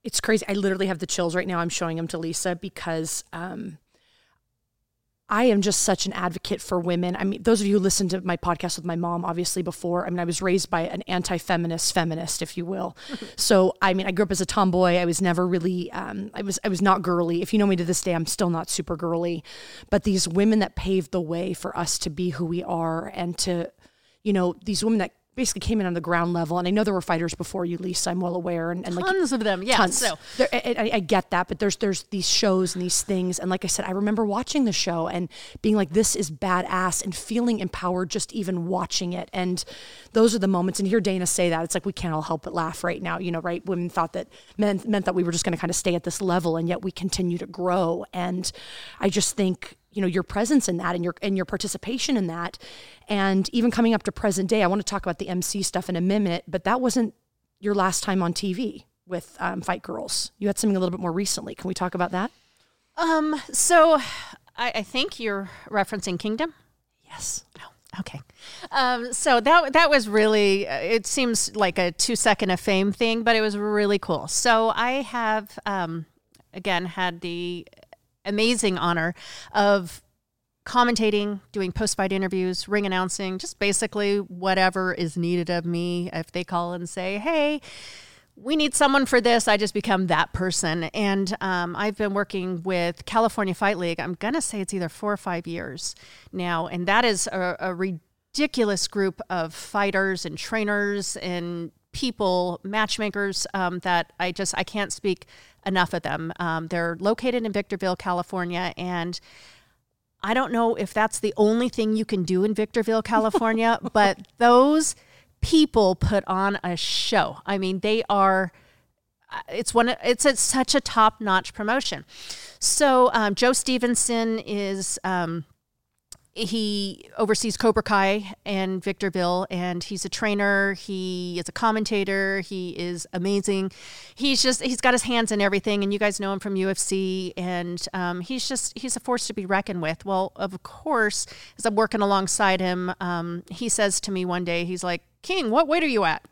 It's crazy. I literally have the chills right now. I'm showing them to Lisa because um, I am just such an advocate for women. I mean, those of you who listened to my podcast with my mom, obviously before, I mean, I was raised by an anti-feminist feminist, if you will. so, I mean, I grew up as a tomboy. I was never really, um, I was, I was not girly. If you know me to this day, I'm still not super girly. But these women that paved the way for us to be who we are and to, you know, these women that basically came in on the ground level. And I know there were fighters before you, Lisa. I'm well aware, and, and like Tons of them, yeah. tons. So There, I, I- get that, but there's there's these shows and these things, and like I said, I remember watching the show and being like, "This is badass," and feeling empowered just even watching it. And those are the moments. And hear Dana say that it's like we can't all help but laugh right now. You know, right? Women thought that men meant that we were just going to kind of stay at this level, and yet we continue to grow. And I just think you know your presence in that and your and your participation in that and even coming up to present day i want to talk about the mc stuff in a minute but that wasn't your last time on tv with um, fight girls you had something a little bit more recently can we talk about that um so I, I think you're referencing Kingdom. yes Okay. Um, so that that was really. uh, It seems like a two second of fame thing, but it was really cool. So I have um, again had the amazing honor of commentating, doing post fight interviews, ring announcing, just basically whatever is needed of me. If they call and say, "Hey." we need someone for this. I just become that person. And um, I've been working with California Fight League. I'm going to say it's either four or five years now. And that is a, a ridiculous group of fighters and trainers and people, matchmakers um, that I just, I can't speak enough of them. Um, they're located in Victorville, California. And I don't know if that's the only thing you can do in Victorville, California, but those people put on a show. I mean, they are. uh, It's one. It's a, such a top notch promotion. So um, Joe Stevenson is. Um, he oversees Cobra Kai and Victorville, and he's a trainer. He is a commentator. He is amazing. He's just he's got his hands in everything, and you guys know him from UFC, and um, he's just he's a force to be reckoned with. Well, of course, as I'm working alongside him, um, he says to me one day, he's like, "King, what weight are you at?"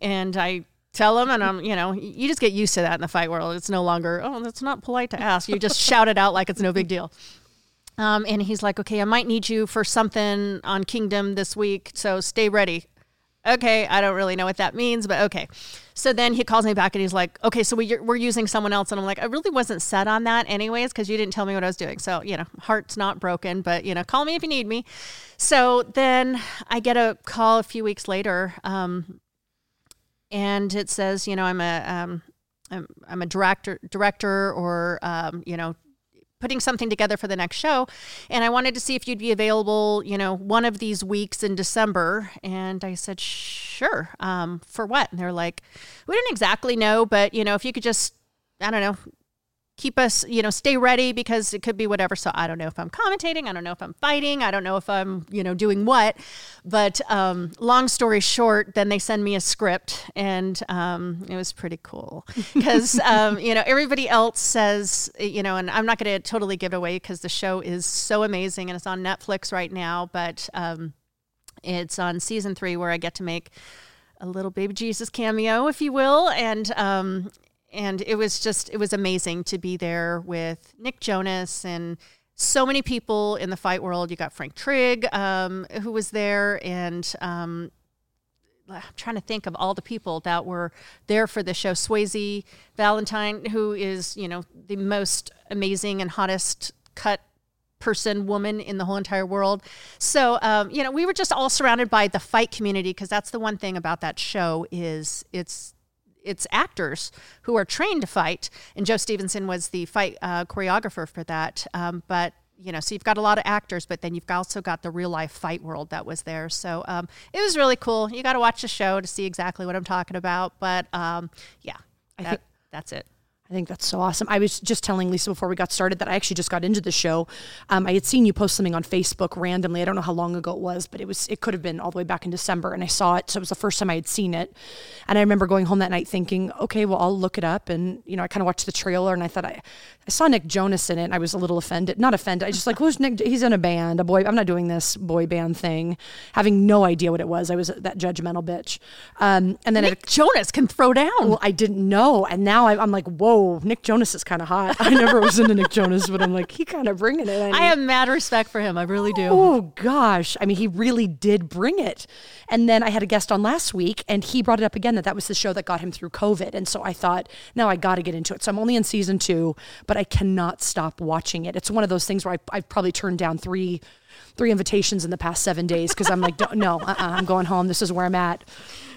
And I tell him and I'm you know you just get used to that in the fight world it's no longer oh that's not polite to ask you just shout it out like it's no big deal um, and he's like, okay, I might need you for something on Kingdom this week, so stay ready. Okay, I don't really know what that means, but okay. So then he calls me back and he's like, okay, so we, we're using someone else. And I'm like, I really wasn't set on that anyways, because you didn't tell me what I was doing. So, you know, heart's not broken, but, you know, call me if you need me. So then I get a call a few weeks later. Um, and it says, you know, I'm a, um, I'm, I'm a director, director, or um, you know, putting something together for the next show. And i wanted to see if you'd be available you know one of these weeks in december. And i said sure um, for what? And they're like we didn't exactly know but you know if you could just i don't know keep us you know stay ready because it could be whatever. So i don't know if i'm commentating i don't know if i'm fighting i don't know if i'm you know doing what. But um, long story short then they send me a script and um, it was pretty cool. Because um, you know everybody else says you know and i'm not going to totally give it away because the show is so amazing and it's on netflix right now but um, it's on season three where i get to make a little baby jesus cameo if you will. And um, and it was just it was amazing to be there with Nick Jonas and so many people in the fight world. You got Frank Trigg, um, who was there, and um, I'm trying to think of all the people that were there for the show. Swayze Valentine, who is you know the most amazing and hottest cut person woman in the whole entire world so um, you know we were just all surrounded by the fight community because that's the one thing about that show is it's it's actors who are trained to fight, and Joe Stevenson was the fight uh, choreographer for that. Um, but you know, so you've got a lot of actors, but then you've also got the real life fight world that was there. So um, it was really cool. You got to watch the show to see exactly what I'm talking about. But um, yeah, I that- think- that's it. I think that's so awesome. I was just telling Lisa before we got started that I actually just got into the show. Um, I had seen you post something on Facebook randomly. I don't know how long ago it was, but it was it could have been all the way back in December, and I saw it. So it was the first time I had seen it, and I remember going home that night thinking, okay, well I'll look it up, and you know I kind of watched the trailer, and I thought I, I saw Nick Jonas in it. And I was a little offended, not offended. I just like who's Nick? He's in a band, a boy. I'm not doing this boy band thing, having no idea what it was. I was that judgmental bitch, um, and then it Nick Jonas can throw down. well, I didn't know, and now I, I'm like, whoa, whoa, Nick Jonas is kind of hot. I never was into Nick Jonas, but I'm like, he kind of bringing it. I have mad respect for him. I really do. Oh gosh, I mean, he really did bring it. And then I had a guest on last week, and he brought it up again that that was the show that got him through COVID. And so I thought, now I got to get into it. So I'm only in season two, but I cannot stop watching it. It's one of those things where I, I've probably turned down three three invitations in the past seven days because I'm like, no, uh-uh, I'm going home. This is where I'm at.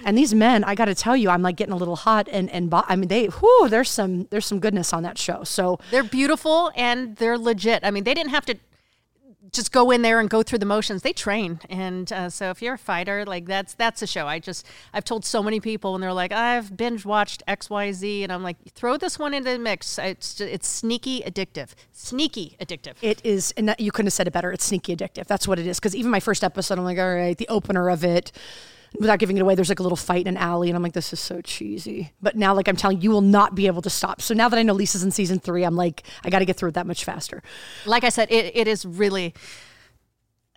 And these men, I got to tell you, I'm like getting a little hot, and and I mean, they, whoo, there's some there's some goodness on that show. So they're beautiful and they're legit. I mean, they didn't have to just go in there and go through the motions. They train, and uh, so if you're a fighter, like that's that's a show. I just I've told so many people, and they're like, I've binge watched X Y Z, and I'm like, throw this one into the mix. It's it's sneaky addictive, sneaky addictive. It is, and you couldn't have said it better. It's sneaky addictive. That's what it is. Because even my first episode, I'm like, all right, the opener of it without giving it away, there's like a little fight in an alley, and I'm like, this is so cheesy. But now, like I'm telling you, you will not be able to stop. So now that I know Lisa's in season three, I'm like, I got to get through it that much faster. Like I said, it, it is really.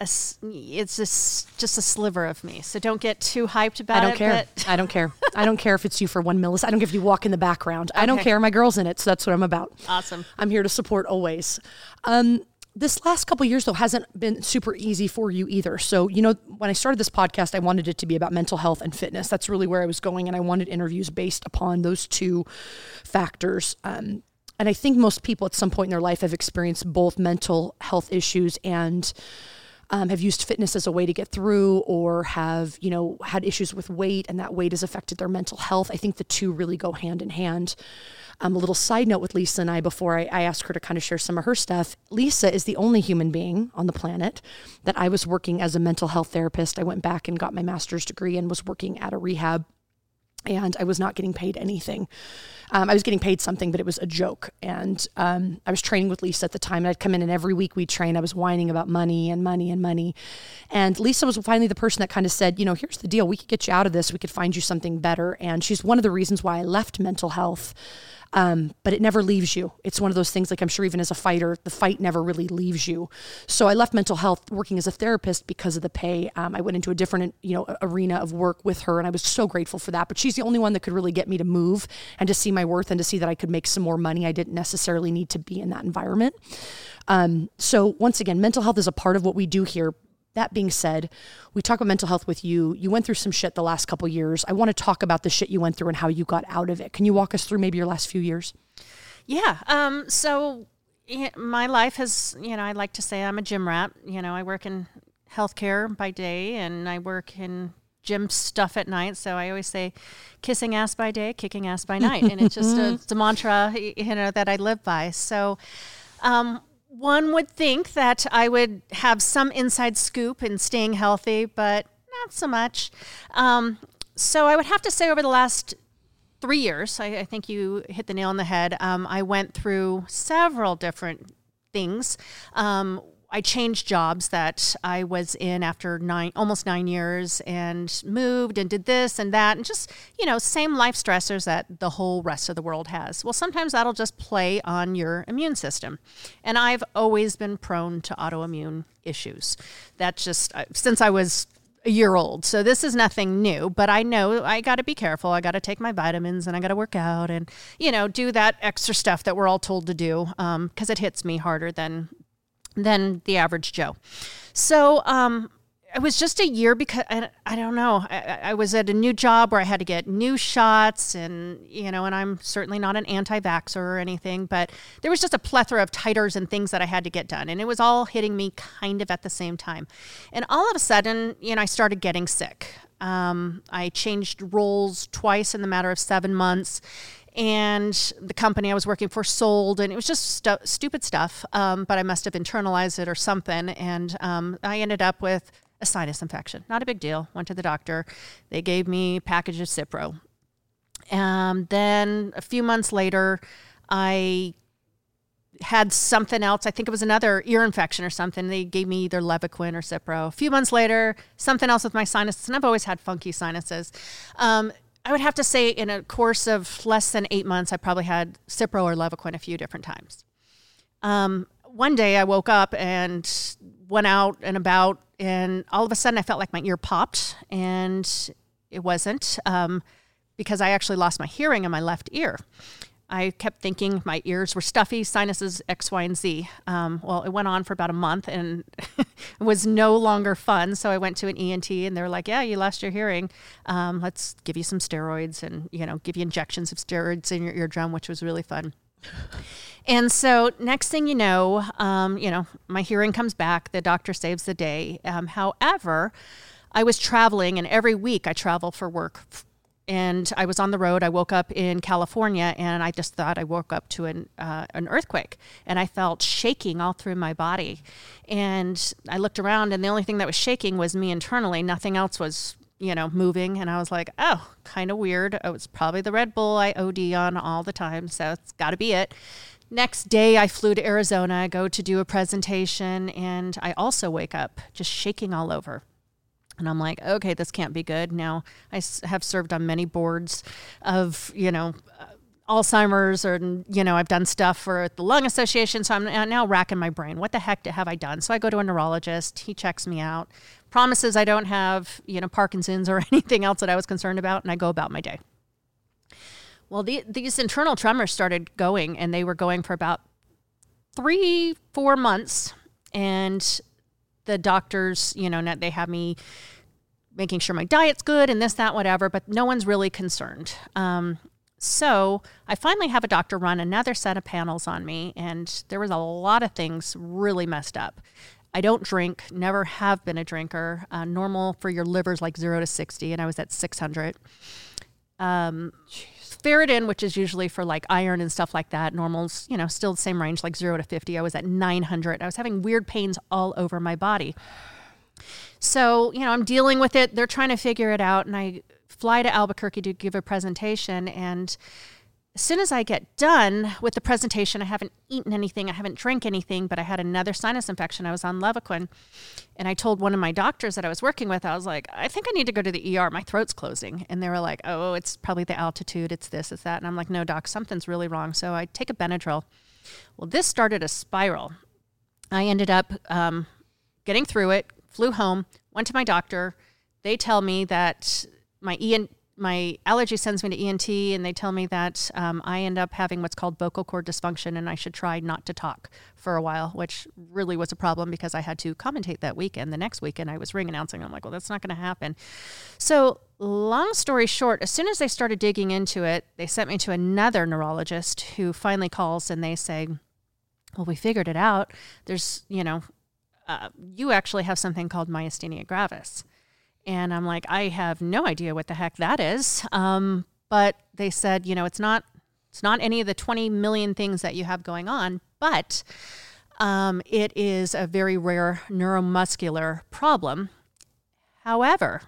A, it's just just a sliver of me, so don't get too hyped about it. I don't it, care. I don't care. I don't care if it's you for one millisecond. I don't care if you walk in the background. Okay. I don't care. My girl's in it, so that's what I'm about. Awesome. I'm here to support always. Um, this last couple years though hasn't been super easy for you either. So you know when i started this podcast i wanted it to be about mental health and fitness. That's really where i was going and i wanted interviews based upon those two factors. Um, and i think most people at some point in their life have experienced both mental health issues and um, have used fitness as a way to get through or have you know had issues with weight and that weight has affected their mental health i think the two really go hand in hand um, a little side note with Lisa and I before I, I asked her to kind of share some of her stuff. Lisa is the only human being on the planet that I was working as a mental health therapist. I went back and got my master's degree and was working at a rehab and I was not getting paid anything. Um, I was getting paid something, but it was a joke. And um, I was training with Lisa at the time, and I'd come in and every week we'd train. I was whining about money and money and money. And Lisa was finally the person that kind of said, you know, here's the deal. We could get you out of this. We could find you something better. And she's one of the reasons why I left mental health um, but it never leaves you. It's one of those things, like I'm sure even as a fighter, the fight never really leaves you. So I left mental health working as a therapist because of the pay. Um, I went into a different, you know, arena of work with her, and I was so grateful for that. But she's the only one that could really get me to move and to see my worth and to see that I could make some more money. I didn't necessarily need to be in that environment. Um, so once again, mental health is a part of what we do here, that being said, we talk about mental health with you. You went through some shit the last couple years. I want to talk about the shit you went through and how you got out of it. Can you walk us through maybe your last few years? Yeah. Um, so my life has, you know, I like to say I'm a gym rat. You know, I work in healthcare by day and I work in gym stuff at night. So I always say kissing ass by day, kicking ass by night. And it's just a, it's a mantra, you know, that I live by. So, um, one would think that I would have some inside scoop in staying healthy, but not so much. Um, so I would have to say, over the last three years, I, I think you hit the nail on the head. Um, I went through several different things. Um, I changed jobs that I was in after nine, almost nine years, and moved and did this and that, and just you know, same life stressors that the whole rest of the world has. Well, sometimes that'll just play on your immune system, and I've always been prone to autoimmune issues. That's just uh, since I was a year old. So this is nothing new, but I know I got to be careful. I got to take my vitamins and I got to work out and, you know, do that extra stuff that we're all told to do because um, it hits me harder than than the average Joe. So um, it was just a year because I, I don't know. I, I, was at a new job where I had to get new shots, and you know, and I'm certainly not an anti-vaxxer or anything, but there was just a plethora of titers and things that I had to get done, and it was all hitting me kind of at the same time. And all of a sudden, you know, I started getting sick. Um, I changed roles twice in the matter of seven months, and the company I was working for sold, and it was just stu- stupid stuff. Um, but I must have internalized it or something, and um, I ended up with a sinus infection. Not a big deal. Went to the doctor. They gave me a package of Cipro. Um, then a few months later, I had something else. I think it was another ear infection or something. They gave me either Levaquin or Cipro. A few months later, something else with my sinuses, and I've always had funky sinuses. Um, I would have to say, in a course of less than eight months, I probably had Cipro or Levaquin a few different times. Um, one day I woke up and went out and about, and all of a sudden I felt like my ear popped, and it wasn't um, because I actually lost my hearing in my left ear. I kept thinking my ears were stuffy, sinuses X, Y, and Z. Um, well, it went on for about a month and it was no longer fun. So I went to an ENT and they were like, "Yeah, you lost your hearing. Um, let's give you some steroids and you know give you injections of steroids in your eardrum," which was really fun. And so, next thing you know, um, you know, my hearing comes back. The doctor saves the day. Um, however, I was traveling, and every week I travel for work. And I was on the road. I woke up in California, and I just thought I woke up to an uh, an earthquake, and I felt shaking all through my body. And I looked around, and the only thing that was shaking was me internally. Nothing else was you know, moving. And I was like, oh, kind of weird. Oh, it's probably the Red Bull I OD on all the time. So it's got to be it. Next day, I flew to Arizona, I go to do a presentation, and I also wake up just shaking all over. And I'm like, okay, this can't be good. Now, I have served on many boards of, you know, uh, Alzheimer's, or, you know, I've done stuff for the Lung Association. So I'm now racking my brain. What the heck have I done? So I go to a neurologist. He checks me out, promises I don't have, you know, Parkinson's or anything else that I was concerned about, and I go about my day. Well, the, these internal tremors started going, and they were going for about three, four months. And the doctors, you know, they have me making sure my diet's good and this, that, whatever, but no one's really concerned. Um, so I finally have a doctor run another set of panels on me, and there was a lot of things really messed up. I don't drink, never have been a drinker. Uh, normal for your liver is like zero to 60, and I was at 600. Um, Ferritin, which is usually for like iron and stuff like that, normal's, you know, still the same range, like zero to 50. I was at 900. I was having weird pains all over my body. So, you know, I'm dealing with it. They're trying to figure it out. And I fly to Albuquerque to give a presentation. And as soon as I get done with the presentation, I haven't eaten anything, I haven't drank anything, but I had another sinus infection. I was on Levaquin. And I told one of my doctors that I was working with, I was like, I think I need to go to the ER. My throat's closing. And they were like, oh, it's probably the altitude, it's this, it's that. And I'm like, no, doc, something's really wrong. So I take a Benadryl. Well, this started a spiral. I ended up um, getting through it, flew home, went to my doctor. They tell me that my EN, my allergy sends me to ENT and they tell me that um, I end up having what's called vocal cord dysfunction and I should try not to talk for a while, which really was a problem because I had to commentate that weekend. The next weekend I was ring announcing. I'm like, well, that's not going to happen. So, long story short, as soon as they started digging into it, they sent me to another neurologist who finally calls and they say, well, we figured it out. There's, you know, uh, you actually have something called myasthenia gravis. And I'm like, I have no idea what the heck that is. Um, but they said, you know, it's not it's not any of the 20 million things that you have going on, but um, it is a very rare neuromuscular problem. However,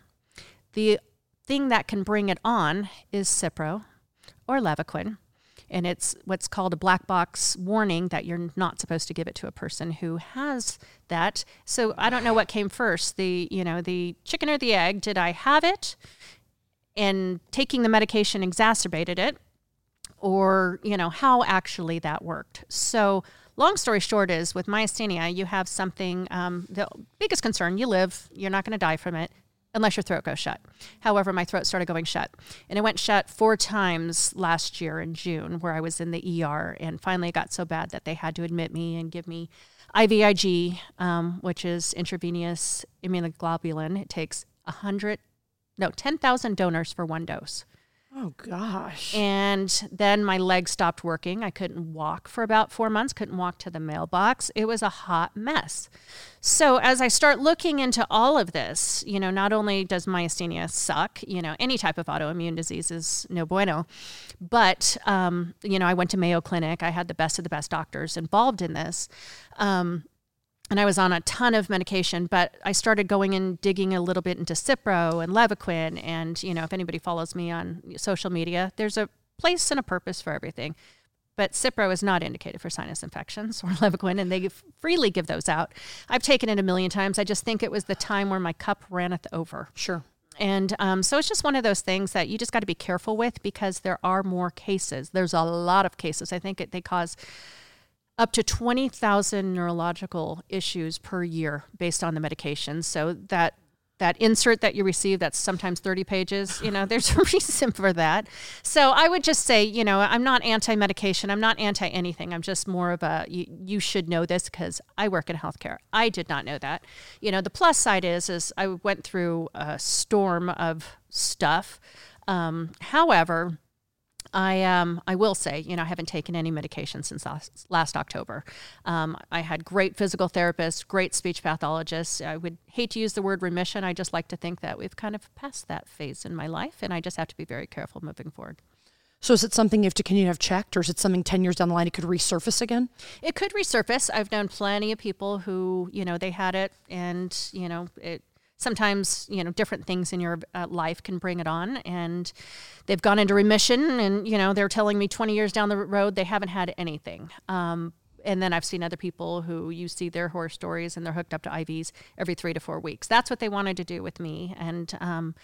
the thing that can bring it on is Cipro or Levaquin and it's what's called a black box warning that you're not supposed to give it to a person who has that. So I don't know what came first, the you know the chicken or the egg. Did I have it, and taking the medication exacerbated it, or you know how actually that worked? So long story short is with myasthenia, you have something. Um, the biggest concern you live, you're not going to die from it unless your throat goes shut. However, my throat started going shut. And it went shut four times last year in June, where I was in the ER. And finally, it got so bad that they had to admit me and give me IVIG, um, which is intravenous immunoglobulin. It takes 100, no, 10,000 donors for one dose. Oh gosh. And then my legs stopped working. I couldn't walk for about 4 months, couldn't walk to the mailbox. It was a hot mess. So as I start looking into all of this, you know, not only does myasthenia suck, you know, any type of autoimmune disease is no bueno, but um, you know, I went to Mayo Clinic. I had the best of the best doctors involved in this. Um, and I was on a ton of medication, but I started going and digging a little bit into Cipro and Levaquin. And, you know, if anybody follows me on social media, there's a place and a purpose for everything. But Cipro is not indicated for sinus infections or Levaquin, and they freely give those out. I've taken it a million times. I just think it was the time where my cup ranneth over. Sure. And um, so it's just one of those things that you just got to be careful with because there are more cases. There's a lot of cases. I think it, they cause up to 20,000 neurological issues per year based on the medication. So that that insert that you receive that's sometimes 30 pages you know there's a reason for that. So i would just say you know i'm not anti-medication i'm not anti anything i'm just more of a you, you should know this because i work in healthcare. I did not know that. You know the plus side is is i went through a storm of stuff. Um, however I um I will say, you know, I haven't taken any medication since last, last October. Um, I had great physical therapists, great speech pathologists. I would hate to use the word remission. I just like to think that we've kind of passed that phase in my life, and I just have to be very careful moving forward. So is it something you have to continue to have checked, or is it something ten years down the line it could resurface again? It could resurface. I've known plenty of people who, you know, they had it, and you know, it sometimes you know different things in your uh, life can bring it on. And they've gone into remission and you know they're telling me 20 years down the road they haven't had anything. Um, and then I've seen other people who you see their horror stories and they're hooked up to IVs every three to four weeks. That's what they wanted to do with me, and um,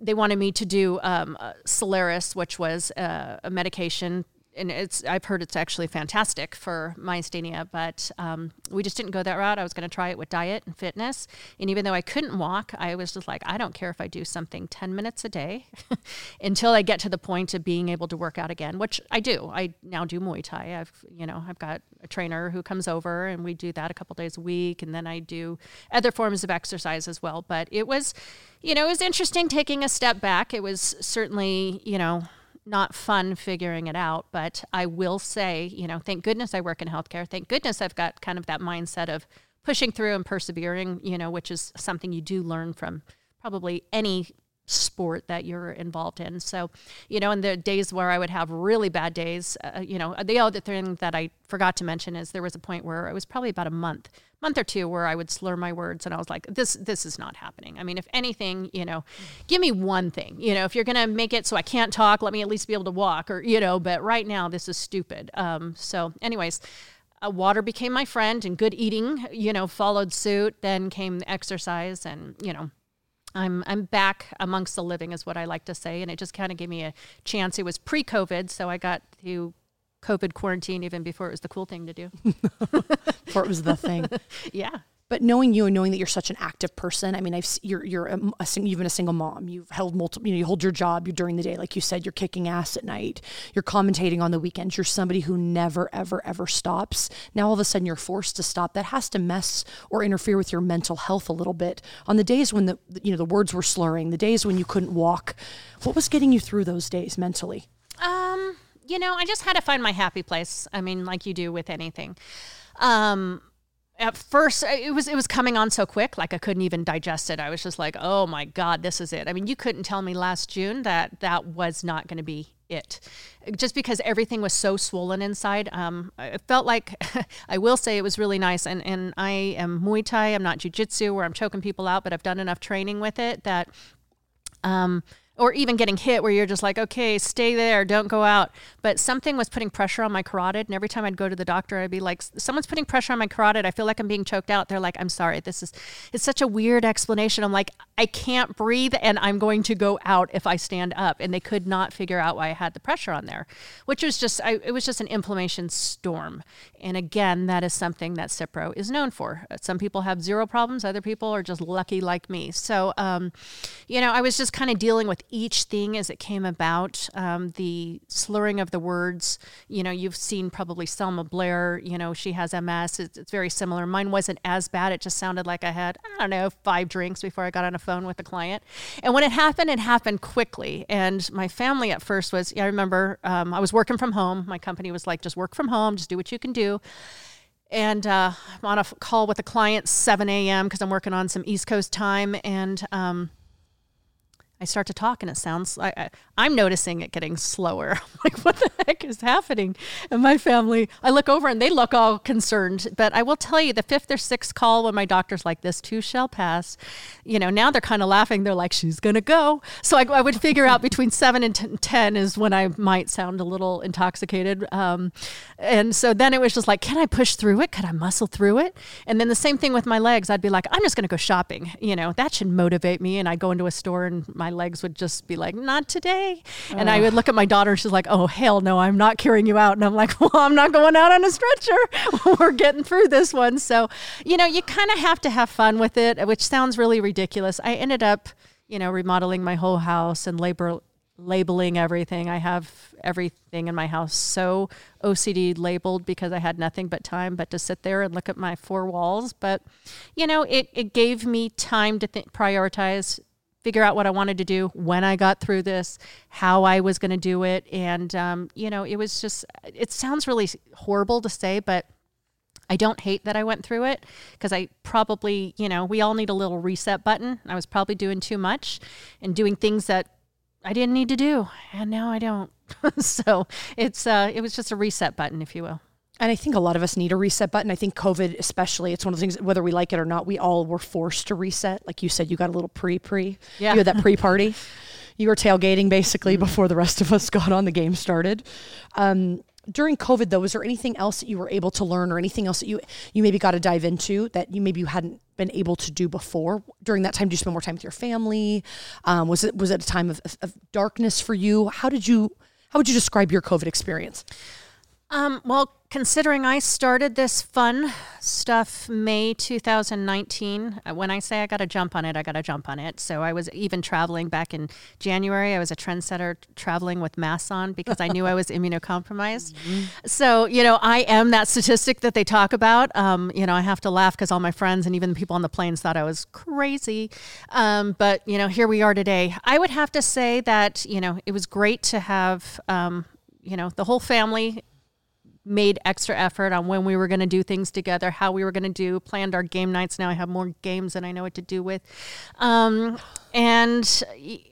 they wanted me to do um, Soliris, which was uh, a medication and it's I've heard it's actually fantastic for myasthenia, but um, we just didn't go that route. I was going to try it with diet and fitness, and even though I couldn't walk, I was just like, I don't care if I do something ten minutes a day, until I get to the point of being able to work out again, which I do. I now do Muay Thai. I've you know I've got a trainer who comes over, and we do that a couple days a week, and then I do other forms of exercise as well. But it was, you know, it was interesting taking a step back. It was certainly you know not fun figuring it out. But I will say, you know, thank goodness I work in healthcare. Thank goodness I've got kind of that mindset of pushing through and persevering, you know, which is something you do learn from probably any sport that you're involved in. So, you know, in the days where I would have really bad days, uh, you know, the other thing that I forgot to mention is there was a point where it was probably about a month, month or two, where I would slur my words, and I was like, "This, this is not happening." I mean, if anything, you know, give me one thing. You know, if you're gonna make it so I can't talk, let me at least be able to walk, or you know. But right now, this is stupid. Um, so, anyways. Uh, water became my friend and good eating, you know, followed suit. Then came exercise and, you know, I'm I'm back amongst the living is what I like to say, and it just kind of gave me a chance. It was pre-COVID, so I got to COVID quarantine even before it was the cool thing to do. before it was the thing. yeah. But knowing you and knowing that you're such an active person, I mean, I've you're you're a, a, you've been a single mom. You've held multiple, you know, you hold your job. You're during the day, like you said, you're kicking ass at night. You're commentating on the weekends. You're somebody who never, ever, ever stops. Now all of a sudden you're forced to stop. That has to mess or interfere with your mental health a little bit. On the days when the you know the words were slurring, the days when you couldn't walk, what was getting you through those days mentally? Um, you know, I just had to find my happy place. I mean, like you do with anything. Um, at first it was it was coming on so quick like i couldn't even digest it. I was just like oh my god this is it. I mean you couldn't tell me last june that that was not going to be it just because everything was so swollen inside. Um, it felt like i will say it was really nice and, and i am muay thai i'm not jiu-jitsu where i'm choking people out but i've done enough training with it that um, or even getting hit where you're just like, okay, stay there, don't go out. But something was putting pressure on my carotid. And every time I'd go to the doctor, I'd be like, someone's putting pressure on my carotid. I feel like I'm being choked out. They're like, I'm sorry. This is, it's such a weird explanation. I'm like, I can't breathe and I'm going to go out if I stand up. And they could not figure out why I had the pressure on there, which was just, I, it was just an inflammation storm. And again, that is something that Cipro is known for. Some people have zero problems. Other people are just lucky like me. So, um, you know, I was just kind of dealing with each thing as it came about. Um, the slurring of the words, you know, you've seen probably Selma Blair, you know, she has MS. It's, it's, very similar. Mine wasn't as bad. It just sounded like I had, I don't know, five drinks before I got on a phone with a client. And when it happened, it happened quickly. And my family at first was, I remember um, I was working from home. My company was like, just work from home, just do what you can do and uh, I'm on a call with a client 7 a.m. because I'm working on some East Coast time, and um, I start to talk and it sounds like I, am noticing it getting slower. I'm like, what the heck is happening? And my family, I look over and they look all concerned. But I will tell you, the fifth or sixth call when my doctor's like, this too shall pass, you know, now they're kind of laughing. They're like, she's going to go. So I, I, would figure out between seven and t- 10 is when I might sound a little intoxicated. Um, and so then it was just like, can I push through it? Could I muscle through it? And then the same thing with my legs. I'd be like, I'm just going to go shopping. You know, that should motivate me. And I go into a store and my my legs would just be like, not today. And I would look at my daughter, she's like, oh, hell no, I'm not carrying you out. And I'm like, well, I'm not going out on a stretcher. We're getting through this one. So, you know, you kind of have to have fun with it, which sounds really ridiculous. I ended up, you know, remodeling my whole house and labor labeling everything. I have everything in my house so OCD labeled because I had nothing but time but to sit there and look at my four walls. But, you know, it, it gave me time to think, prioritize, figure out what I wanted to do when I got through this, how I was going to do it. And, um, you know, it was just, it sounds really horrible to say, but I don't hate that I went through it because I probably, you know, we all need a little reset button. I was probably doing too much and doing things that I didn't need to do, and now I don't. so it's uh, it was just a reset button, if you will. And I think a lot of us need a reset button. I think COVID, especially, it's one of the things, whether we like it or not, we all were forced to reset. Like you said, you got a little pre pre. Yeah. You had that pre party. you were tailgating basically mm-hmm. before the rest of us got on the game started. Um, during COVID though, was there anything else that you were able to learn or anything else that you you maybe got to dive into that you maybe you hadn't been able to do before during that time? Did you spend more time with your family? Um, was it was it a time of, of, of darkness for you? How did you how would you describe your COVID experience? Um, well, considering I started this fun stuff May 2019, uh, when I say I got to jump on it, I got to jump on it. So I was even traveling back in January. I was a trendsetter traveling with masks on because I knew I was immunocompromised. Mm-hmm. So, you know, I am that statistic that they talk about. Um, you know, I have to laugh because all my friends and even the people on the planes thought I was crazy. Um, but, you know, here we are today. I would have to say that, you know, it was great to have, um, you know, the whole family made extra effort on when we were going to do things together, how we were going to do, planned our game nights. Now I have more games than I know what to do with. Um, and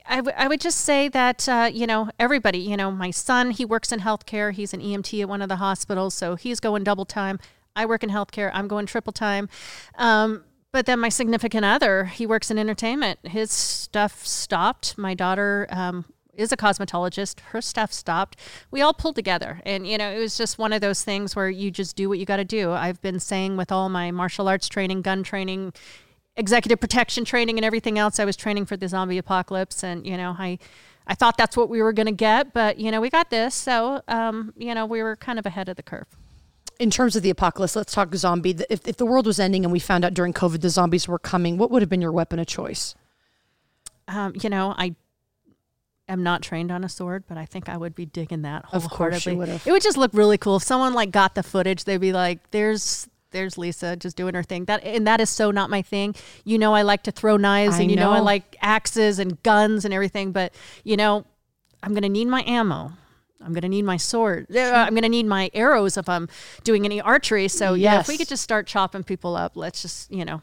I, w- I would just say that, uh, you know, everybody, you know, my son, he works in healthcare. He's an EMT at one of the hospitals. So he's going double time. I work in healthcare. I'm going triple time. Um, but then my significant other, he works in entertainment. His stuff stopped. My daughter um, is a cosmetologist. Her stuff stopped. We all pulled together. And, you know, it was just one of those things where you just do what you got to do. I've been saying with all my martial arts training, gun training, executive protection training, and everything else, I was training for the zombie apocalypse. And, you know, I. I thought that's what we were going to get, but you know we got this, so um, you know we were kind of ahead of the curve in terms of the apocalypse, let's talk zombie. If, if the world was ending and we found out during COVID the zombies were coming, what would have been your weapon of choice? Um, you know, I am not trained on a sword, but I think I would be digging that Of course would. It would just look really cool. If someone like got the footage, they'd be like, "There's." There's Lisa just doing her thing. That and that is so not my thing. You know, I like to throw knives, I and you know. I like axes and guns and everything. But you know, I'm gonna need my ammo. I'm gonna need my sword. Uh, I'm gonna need my arrows if I'm doing any archery. So yeah, if we could just start chopping people up, let's just you know,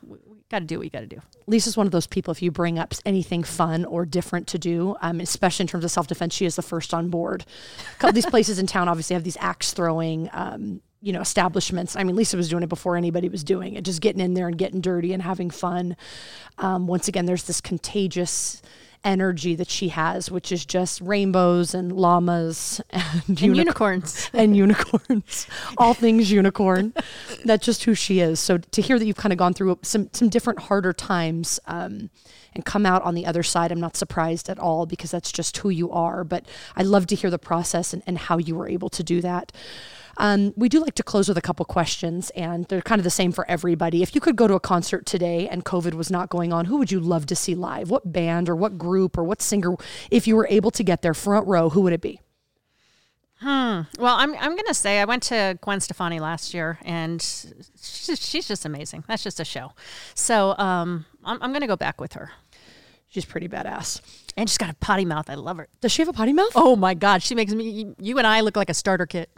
got to do what we got to do. Lisa's one of those people. If you bring up anything fun or different to do, um, especially in terms of self defense, she is the first on board. A couple of these places in town obviously have these axe throwing, um, you know, establishments. I mean, Lisa was doing it before anybody was doing it, just getting in there and getting dirty and having fun. Um, once again, there's this contagious energy that she has, which is just rainbows and llamas and, And unicorns unicorns. and unicorns, all things unicorn. That's just who she is. So to hear that you've kind of gone through some some different harder times um, and come out on the other side, I'm not surprised at all because that's just who you are. But I love to hear the process and, and how you were able to do that. Um, we do like to close with a couple questions, and they're kind of the same for everybody. If you could go to a concert today and COVID was not going on, who would you love to see live? What band or what group or what singer, if you were able to get there front row, who would it be? Hmm. Well, I'm I'm gonna say I went to Gwen Stefani last year, and she's just, she's just amazing. That's just a show. So um, I'm I'm gonna go back with her. She's pretty badass. And she's got a potty mouth. I love her. Does she have a potty mouth? Oh my God, she makes me. You and I look like a starter kit.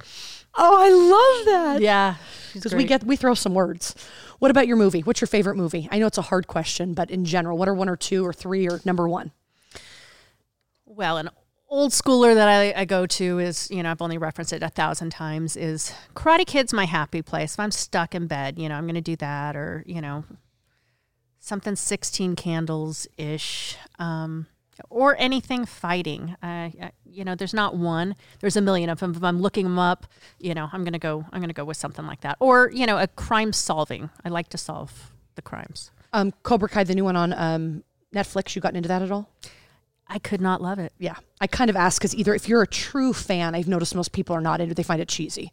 Oh, I love that. Yeah, Because we get we throw some words. What about your movie? What's your favorite movie? I know it's a hard question, but in general, what are one or two or three or number one? well an old schooler that I, I go to is you know I've only referenced it a thousand times is Karate Kid's my happy place. If I'm stuck in bed, you know I'm gonna do that or you know something 16 candles ish. Um, or anything fighting. Uh, uh, you know, there's not one. There's a million of them. If I'm looking them up, you know, I'm gonna go. I'm gonna go with something like that. Or you know, a crime solving. I like to solve the crimes. Um, Cobra Kai, the new one on um, Netflix. You gotten into that at all? I could not love it. Yeah. I kind of ask because either if you're a true fan, I've noticed most people are not into they find it cheesy.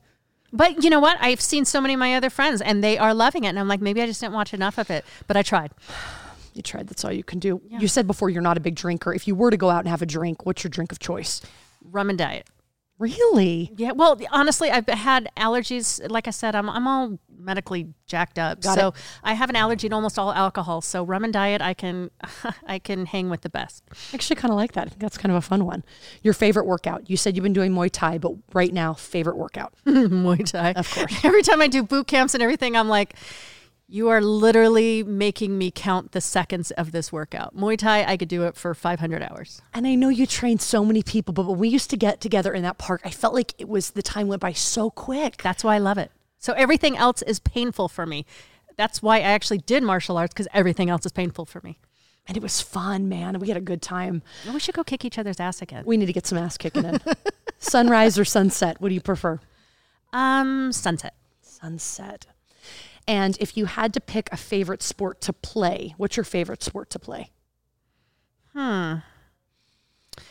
But you know what? I've seen so many of my other friends and they are loving it. And I'm like, maybe I just didn't watch enough of it. But I tried. You tried. That's all you can do. You said before you're not a big drinker. If you were to go out and have a drink, what's your drink of choice? Rum and diet. Really? Yeah. Well, honestly, I've had allergies. Like I said, I'm, I'm all medically jacked up. Got so it. I have an allergy to almost all alcohol. So rum and diet, I can, I can hang with the best. I actually kind of like that. I think that's kind of a fun one. Your favorite workout? You said you've been doing Muay Thai, but right now, favorite workout? Muay Thai. Of course. Every time I do boot camps and everything, I'm like, you are literally making me count the seconds of this workout. Muay Thai, I could do it for 500 hours. And I know you trained so many people, but when we used to get together in that park, I felt like it was the time went by so quick. That's why I love it. So everything else is painful for me. That's why I actually did martial arts because everything else is painful for me. And it was fun, man. We had a good time. We should go kick each other's ass again. We need to get some ass kicking in. Sunrise or sunset? What do you prefer? Um, sunset. Sunset. And if you had to pick a favorite sport to play, what's your favorite sport to play? Hmm.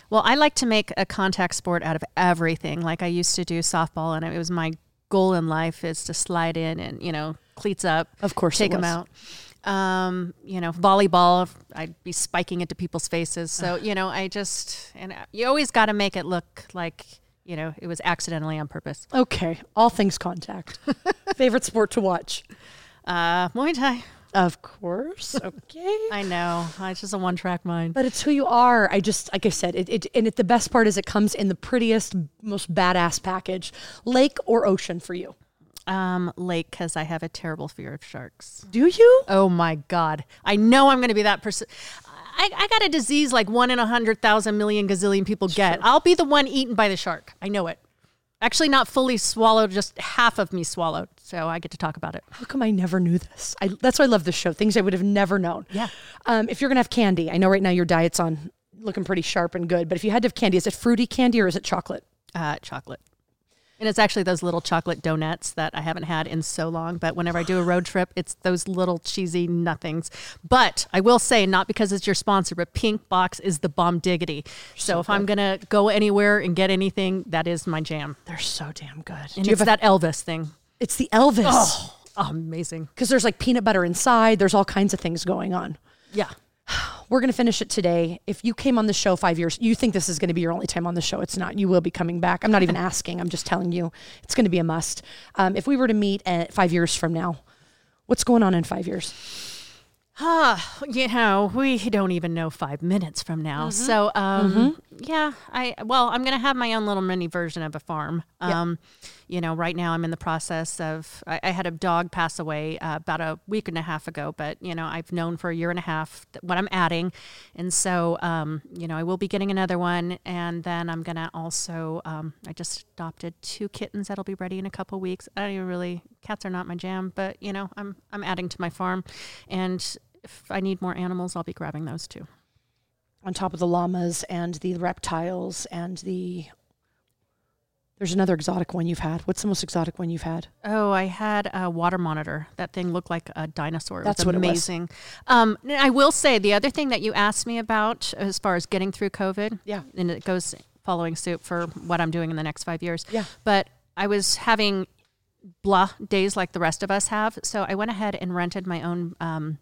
Well, I like to make a contact sport out of everything. Like I used to do softball, and it was my goal in life is to slide in and you know cleats up, Of course take them out. Um, you know, volleyball, I'd be spiking it to people's faces. So you know, I just and you always got to make it look like you know it was accidentally on purpose. Okay, all things contact. favorite sport to watch? Uh, Muay Thai. Of course. Okay. I know. It's just a one track mind. But it's who you are. I just, like I said, it, it and it, the best part is it comes in the prettiest, most badass package. Lake or ocean for you? Um, lake because I have a terrible fear of sharks. Do you? Oh my God. I know I'm going to be that person. I, I got a disease like one in a hundred thousand million gazillion people get. I'll be the one eaten by the shark. I know it. Actually, not fully swallowed, just half of me swallowed. So I get to talk about it. How come I never knew this? I, that's why I love this show. Things I would have never known. Yeah. Um, if you're gonna have candy, I know right now your diet's on looking pretty sharp and good. But if you had to have candy, is it fruity candy or is it chocolate? Uh, chocolate. And it's actually those little chocolate donuts that I haven't had in so long. But whenever I do a road trip, it's those little cheesy nothings. But I will say, not because it's your sponsor, but Pink Box is the bomb diggity. So, if I'm going to go anywhere and get anything, that is my jam. They're so damn good. And Do you it's a, that Elvis thing. it's the Elvis Oh, amazing. because there's like peanut butter inside. There's all kinds of things going on. Yeah. We're gonna finish it today. If you came on the show five years, you think this is gonna be your only time on the show. It's not. You will be coming back. I'm not even asking. I'm just telling you, it's gonna be a must. Um, if we were to meet at five years from now, what's going on in five years? Ah, you know, we don't even know five minutes from now. So, um, yeah, I well, I'm gonna have my own little mini version of a farm. Um, you know, right now I'm in the process of. I, I had a dog pass away uh, about a week and a half ago, but you know, I've known for a year and a half what I'm adding, and so um, you know, I will be getting another one, and then I'm gonna also. Um, I just adopted two kittens that'll be ready in a couple weeks. I don't even really cats are not my jam, but you know, I'm I'm adding to my farm, and if I need more animals, I'll be grabbing those too. On top of the llamas and the reptiles and the there's another exotic one you've had. What's the most exotic one you've had? Oh, I had a water monitor. That thing looked like a dinosaur. It That's was what it was. amazing. Um, I will say the other thing that you asked me about as far as getting through COVID, Yeah. and it goes following suit for what I'm doing in the next five years. Yeah. But I was having blah days like the rest of us have, so I went ahead and rented my own. Um,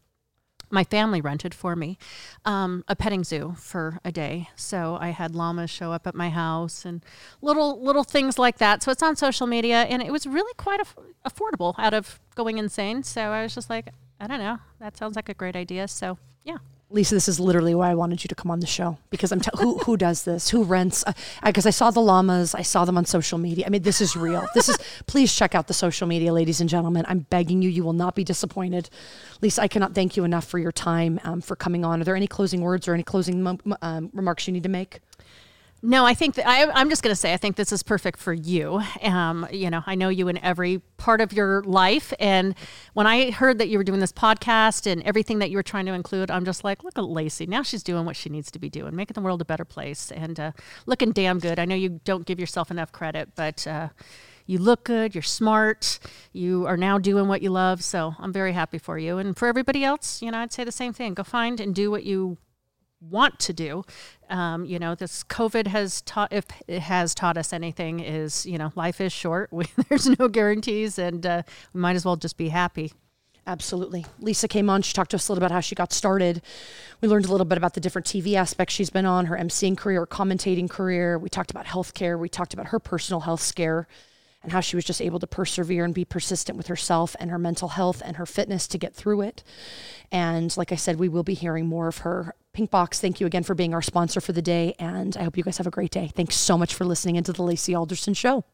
my family rented for me um, a petting zoo for a day. So I had llamas show up at my house and little little things like that. So it's on social media, and it was really quite aff- affordable out of going insane. So I was just like, I don't know, that sounds like a great idea. So yeah, Lisa, this is literally why I wanted you to come on the show because I'm t- who who does this? Who rents? Because I saw the llamas, I saw them on social media. I mean, this is real. This is. Please check out the social media, ladies and gentlemen. I'm begging you. You will not be disappointed. Lisa, I cannot thank you enough for your time um, for coming on. Are there any closing words or any closing um, remarks you need to make? No, I think that I, I'm just going to say I think this is perfect for you. Um, you know, I know you in every part of your life, and when I heard that you were doing this podcast and everything that you were trying to include, I'm just like, look at Lacey. Now she's doing what she needs to be doing, making the world a better place, and uh, looking damn good. I know you don't give yourself enough credit, but. Uh, you look good, you're smart, you are now doing what you love. So I'm very happy for you. And for everybody else, you know, I'd say the same thing. Go find and do what you want to do. Um, you know, this COVID has taught, if it has taught us anything, is, you know, life is short. We, there's no guarantees, and uh, we might as well just be happy. Absolutely. Lisa came on. She talked to us a little about how she got started. We learned a little bit about the different TV aspects she's been on, her emceeing career, commentating career. We talked about healthcare. We talked about her personal health scare and how she was just able to persevere and be persistent with herself and her mental health and her fitness to get through it. And like I said, we will be hearing more of her. Pink Box, thank you again for being our sponsor for the day. And I hope you guys have a great day. Thanks so much for listening into the Lacey Alderson Show.